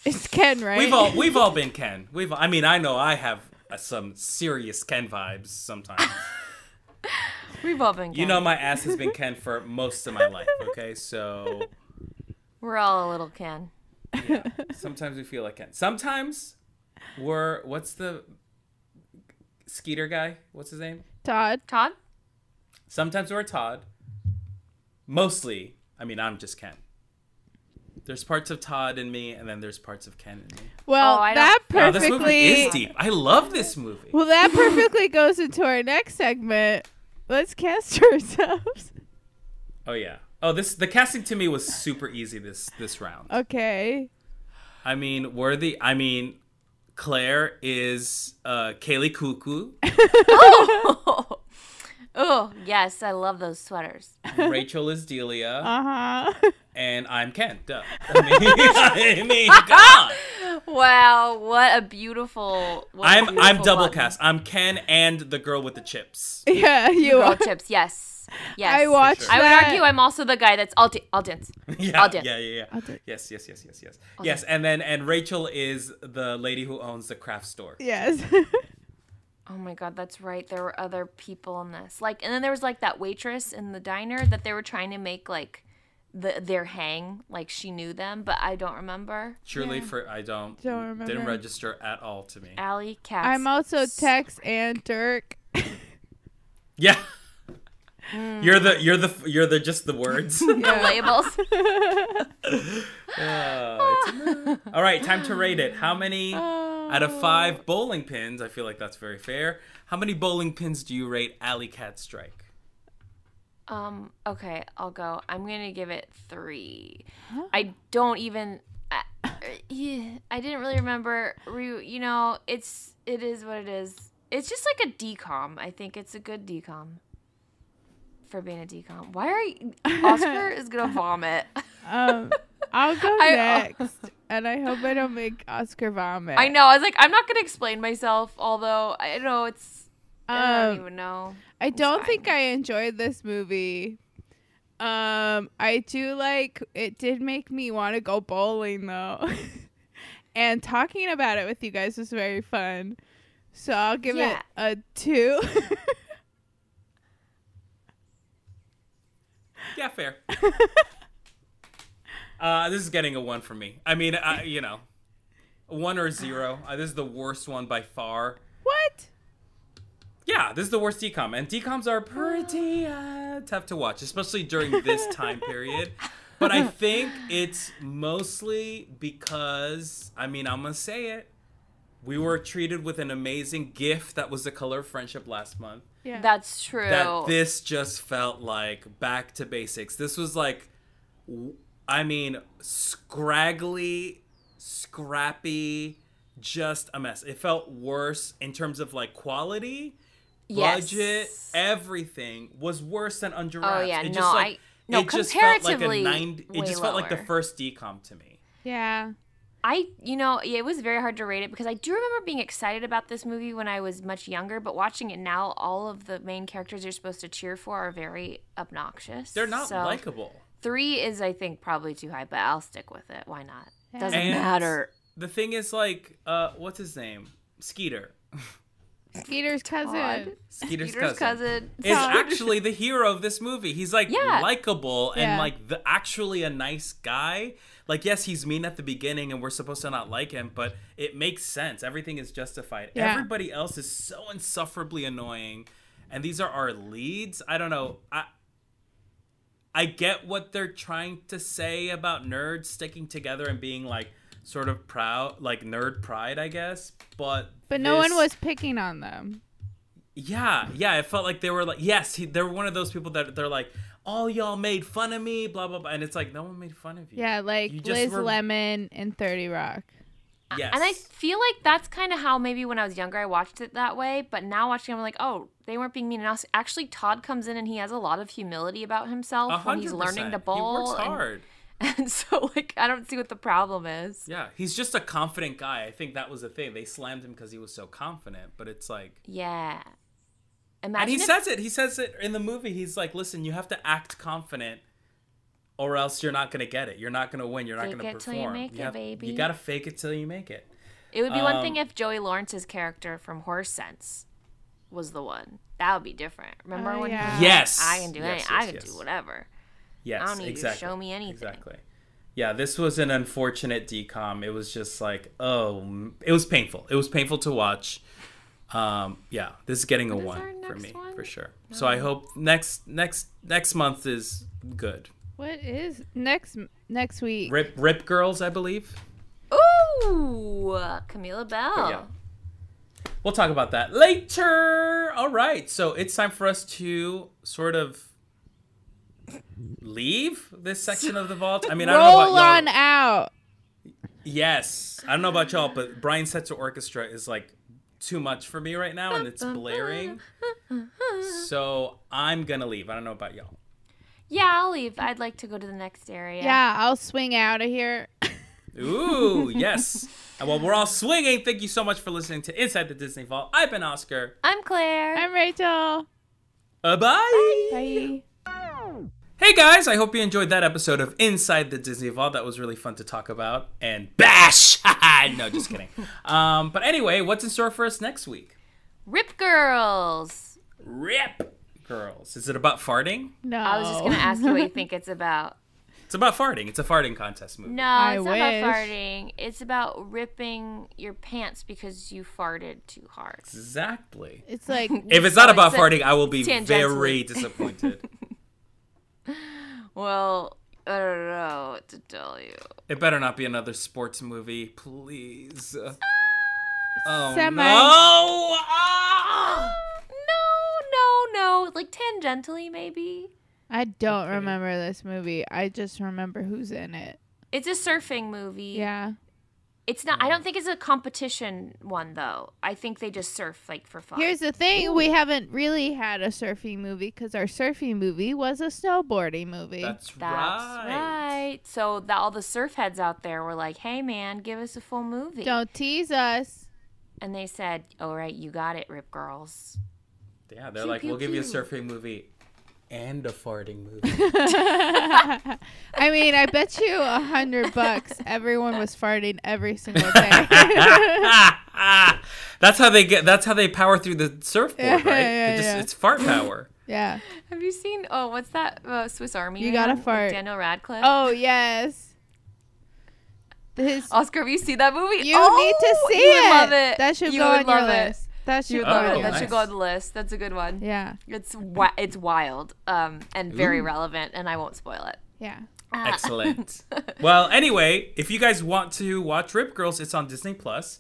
It's Ken, right? We've all we've all been Ken. We've I mean I know I have uh, some serious Ken vibes sometimes. We've all been. you know my ass has been Ken for most of my life. Okay, so we're all a little Ken. sometimes we feel like Ken. Sometimes we're what's the Skeeter guy? What's his name? Todd. Todd. Sometimes we're Todd. Mostly, I mean I'm just Ken. There's parts of Todd in me, and then there's parts of Ken in me. Well, Oh, that don't- Wow, this movie is deep. I love this movie. Well, that perfectly goes into our next segment. Let's cast ourselves. Oh yeah. Oh, this the casting to me was super easy this this round. Okay. I mean, worthy. I mean, Claire is uh, Kaley Cuoco. oh, oh yes, I love those sweaters. Rachel is Delia, Uh huh. and I'm Ken. Duh. I mean, I mean, God. Wow, what a beautiful. What a I'm I'm beautiful double button. cast. I'm Ken and the girl with the chips. yeah, you. Girl Are. chips, yes, yes. I watched. sure. I would argue I'm also the guy that's I'll, i I'll dance. yeah, I'll do. yeah, yeah, yeah. I'll do. Yes, yes, yes, yes, yes. Yes, and then and Rachel is the lady who owns the craft store. Yes. Oh my god, that's right. There were other people in this. Like and then there was like that waitress in the diner that they were trying to make like the their hang, like she knew them, but I don't remember. Truly, Yeah. for I don't, Don't remember didn't register at all to me. Allie Katz. I'm also Tex and Dirk. Yeah. You're the you're the you're the just the words. the labels. Oh, it's all right, time to rate it. How many out of five bowling pins? I feel like that's very fair. How many bowling pins do you rate Alley Cat Strike? Um, okay, I'll go. I'm gonna give it three. I don't even. I, yeah, I didn't really remember. You know, it's it is what it is. It's just like a DCOM. I think it's a good DCOM. For being a DCOM. Why are you? Oscar is gonna vomit. Um, I'll go I- next, and I hope I don't make Oscar vomit. I know. I was like, I'm not gonna explain myself. Although I know it's. I don't Um, even know. I don't fine. think I enjoyed this movie. Um, I do like it. Did make me want to go bowling though, and talking about it with you guys was very fun. So I'll give Yeah. it a two. Yeah, fair. uh, this is getting a one for me. I mean, uh, you know, one or zero. Uh, this is the worst one by far. what? Yeah, this is the worst DCOM, and DCOMs are pretty uh, tough to watch, especially during this time period. But I think it's mostly because, I mean, I'm gonna say it. We were treated with an amazing gift that was the color of friendship last month. Yeah. That's true. That this just felt like back to basics. This was like, I mean, scraggly, scrappy, just a mess. It felt worse in terms of like quality budget, Yes. everything was worse than Under oh, Wraps. Oh, yeah, it no, just, like, I- no, it just felt like a comparatively. It just felt like the first DCOM to me. Yeah. I, you know, it was very hard to rate it because I do remember being excited about this movie when I was much younger, but watching it now, all of the main characters you're supposed to cheer for are very obnoxious. They're not So, likable. Three is, I think, probably too high, but I'll stick with it. Why not? Doesn't And matter. The thing is, like, uh, what's his name? Skeeter. Skeeter's cousin. Todd. Skeeter's, cousin. cousin. is actually the hero of this movie. He's like Yeah. likable and Yeah. like the actually a nice guy. Like yes, he's mean at the beginning and we're supposed to not like him, but it makes sense. Everything is justified. Yeah. Everybody else is so insufferably annoying. And these are our leads. I don't know. I I get what they're trying to say about nerds sticking together and being like sort of proud, like nerd pride, I guess. But But no one was picking on them. Yeah, yeah. It felt like they were like, yes, he, they were one of those people that they're like, all y'all made fun of me, blah blah blah, and it's like no one made fun of you. Yeah, like You Liz were- Lemon and 30 Rock. Yes. And I feel like that's kind of how maybe when I was younger I watched it that way, but now watching it, I'm like, oh, they weren't being mean. And actually, Todd comes in and he has a lot of humility about himself A when he's learning to bowl. He works hard. And, so, like, I don't see what the problem is. Yeah, he's just a confident guy. I think that was the thing. They slammed him because he was so confident, but it's like, Yeah. Imagine and he if- says it. He says it in the movie. He's like, listen, you have to act confident. Or else you're not gonna get it. You're not gonna win. You're not gonna it till you perform. make it, have- baby. You gotta fake it till you make it. It would be one thing Um, if Joey Lawrence's character from Horse Sense was the one. That would be different. Remember Oh, when yeah. he was Yes. I can do Yes, anything. I can yes. do whatever. Yes, I don't need you to exactly. show me anything. Exactly. Yeah, this was an unfortunate DCOM. It was just like, oh, it was painful. It was painful to watch. Um, yeah, this is getting a When is one for me one? for sure. So I hope next next next month is good. What is next next week? Rip Rip Girls, I believe. Ooh, Camilla Belle. But yeah. We'll talk about that later. All right. So it's time for us to sort of leave this section of the vault. I mean, I don't know Roll about on y'all. out. Yes. I don't know about y'all, but Brian Setzer Orchestra is like too much for me right now and it's blaring. So I'm going to leave. I don't know about y'all. Yeah, I'll leave. I'd like to go to the next area. Yeah, I'll swing out of here. Ooh, yes. And while we're all swinging, thank you so much for listening to Inside the Disney Vault. I've been Oscar. I'm Claire. I'm Rachel. Uh, bye. Bye. Hey guys, I hope you enjoyed that episode of Inside the Disney Vault. That was really fun to talk about. And bash! no, just kidding. Um, but anyway, what's in store for us next week? Rip Girls. Rip Girls. Is it about farting? No. I was just gonna ask you what you think it's about. It's about farting. It's a farting contest movie. No, I it's not about farting. It's about ripping your pants because you farted too hard. Exactly. It's like If it's not about farting, I will be tangentially. very disappointed. Well, I don't know what to tell you. it better not be another sports movie, please. Oh Semi- no! Ah! No, no, no. Like tangentially, maybe. I don't Okay. remember this movie. I just remember who's in it. It's a surfing movie. Yeah. It's not. I don't think it's a competition one though. I think they just surf like for fun. Here's the thing: we haven't really had a surfing movie because our surfing movie was a snowboarding movie. That's, That's right. right. So that all the surf heads out there were like, "Hey, man, give us a full movie." Don't tease us. And they said, "All right, you got it, Rip Girls." Yeah, they're Pew, like, pew, we'll give you a surfing movie and a farting movie. I mean, I bet you a hundred bucks everyone was farting every single day. that's how they get. That's how they power through the surfboard, Yeah, right? yeah, It just, yeah. It's fart power. yeah. Have you seen? Oh, what's that uh, Swiss Army? You gotta with fart. Daniel Radcliffe. Oh yes. His, Oscar, have you seen that movie? you oh, need to see you would it. love it. That should You go would on your list. it. List. That should go would love on Oh, it. your That nice. should go on the list. That's a good one. Yeah. It's wi- it's wild, um, and very Ooh. relevant, and I won't spoil it. Yeah. Ah. Excellent. well, anyway, if you guys want to watch Rip Girls, it's on Disney Plus.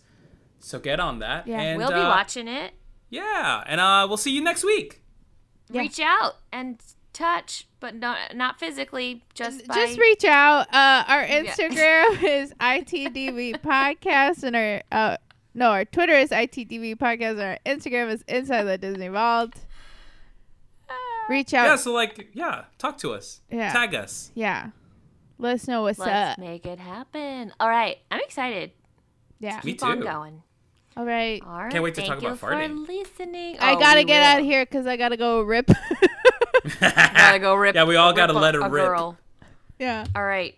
So get on that. Yeah. and, we'll be uh, watching it. Yeah, and uh, we'll see you next week. Yeah. Reach out and touch, but not not physically. Just by Just reach out. Uh, our Yeah. Instagram is ITDV Podcast, and our uh, no, our Twitter is ITDV Podcast, and our Instagram is Inside the Disney Vault. Uh, Reach out. Yeah, so like, yeah, talk to us. Yeah. Tag us. Yeah. Let us know what's Let's up. make it happen. All right, I'm excited. Yeah. Me Keep on too. going. All right. All right. Can't wait to thank talk you about for farting. listening. I Oh, gotta get will. out of here because I gotta go rip. Gotta go rip. Yeah, we all gotta let it a rip. Girl. yeah. All right.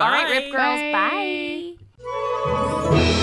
All right, Rip Girls. Bye. My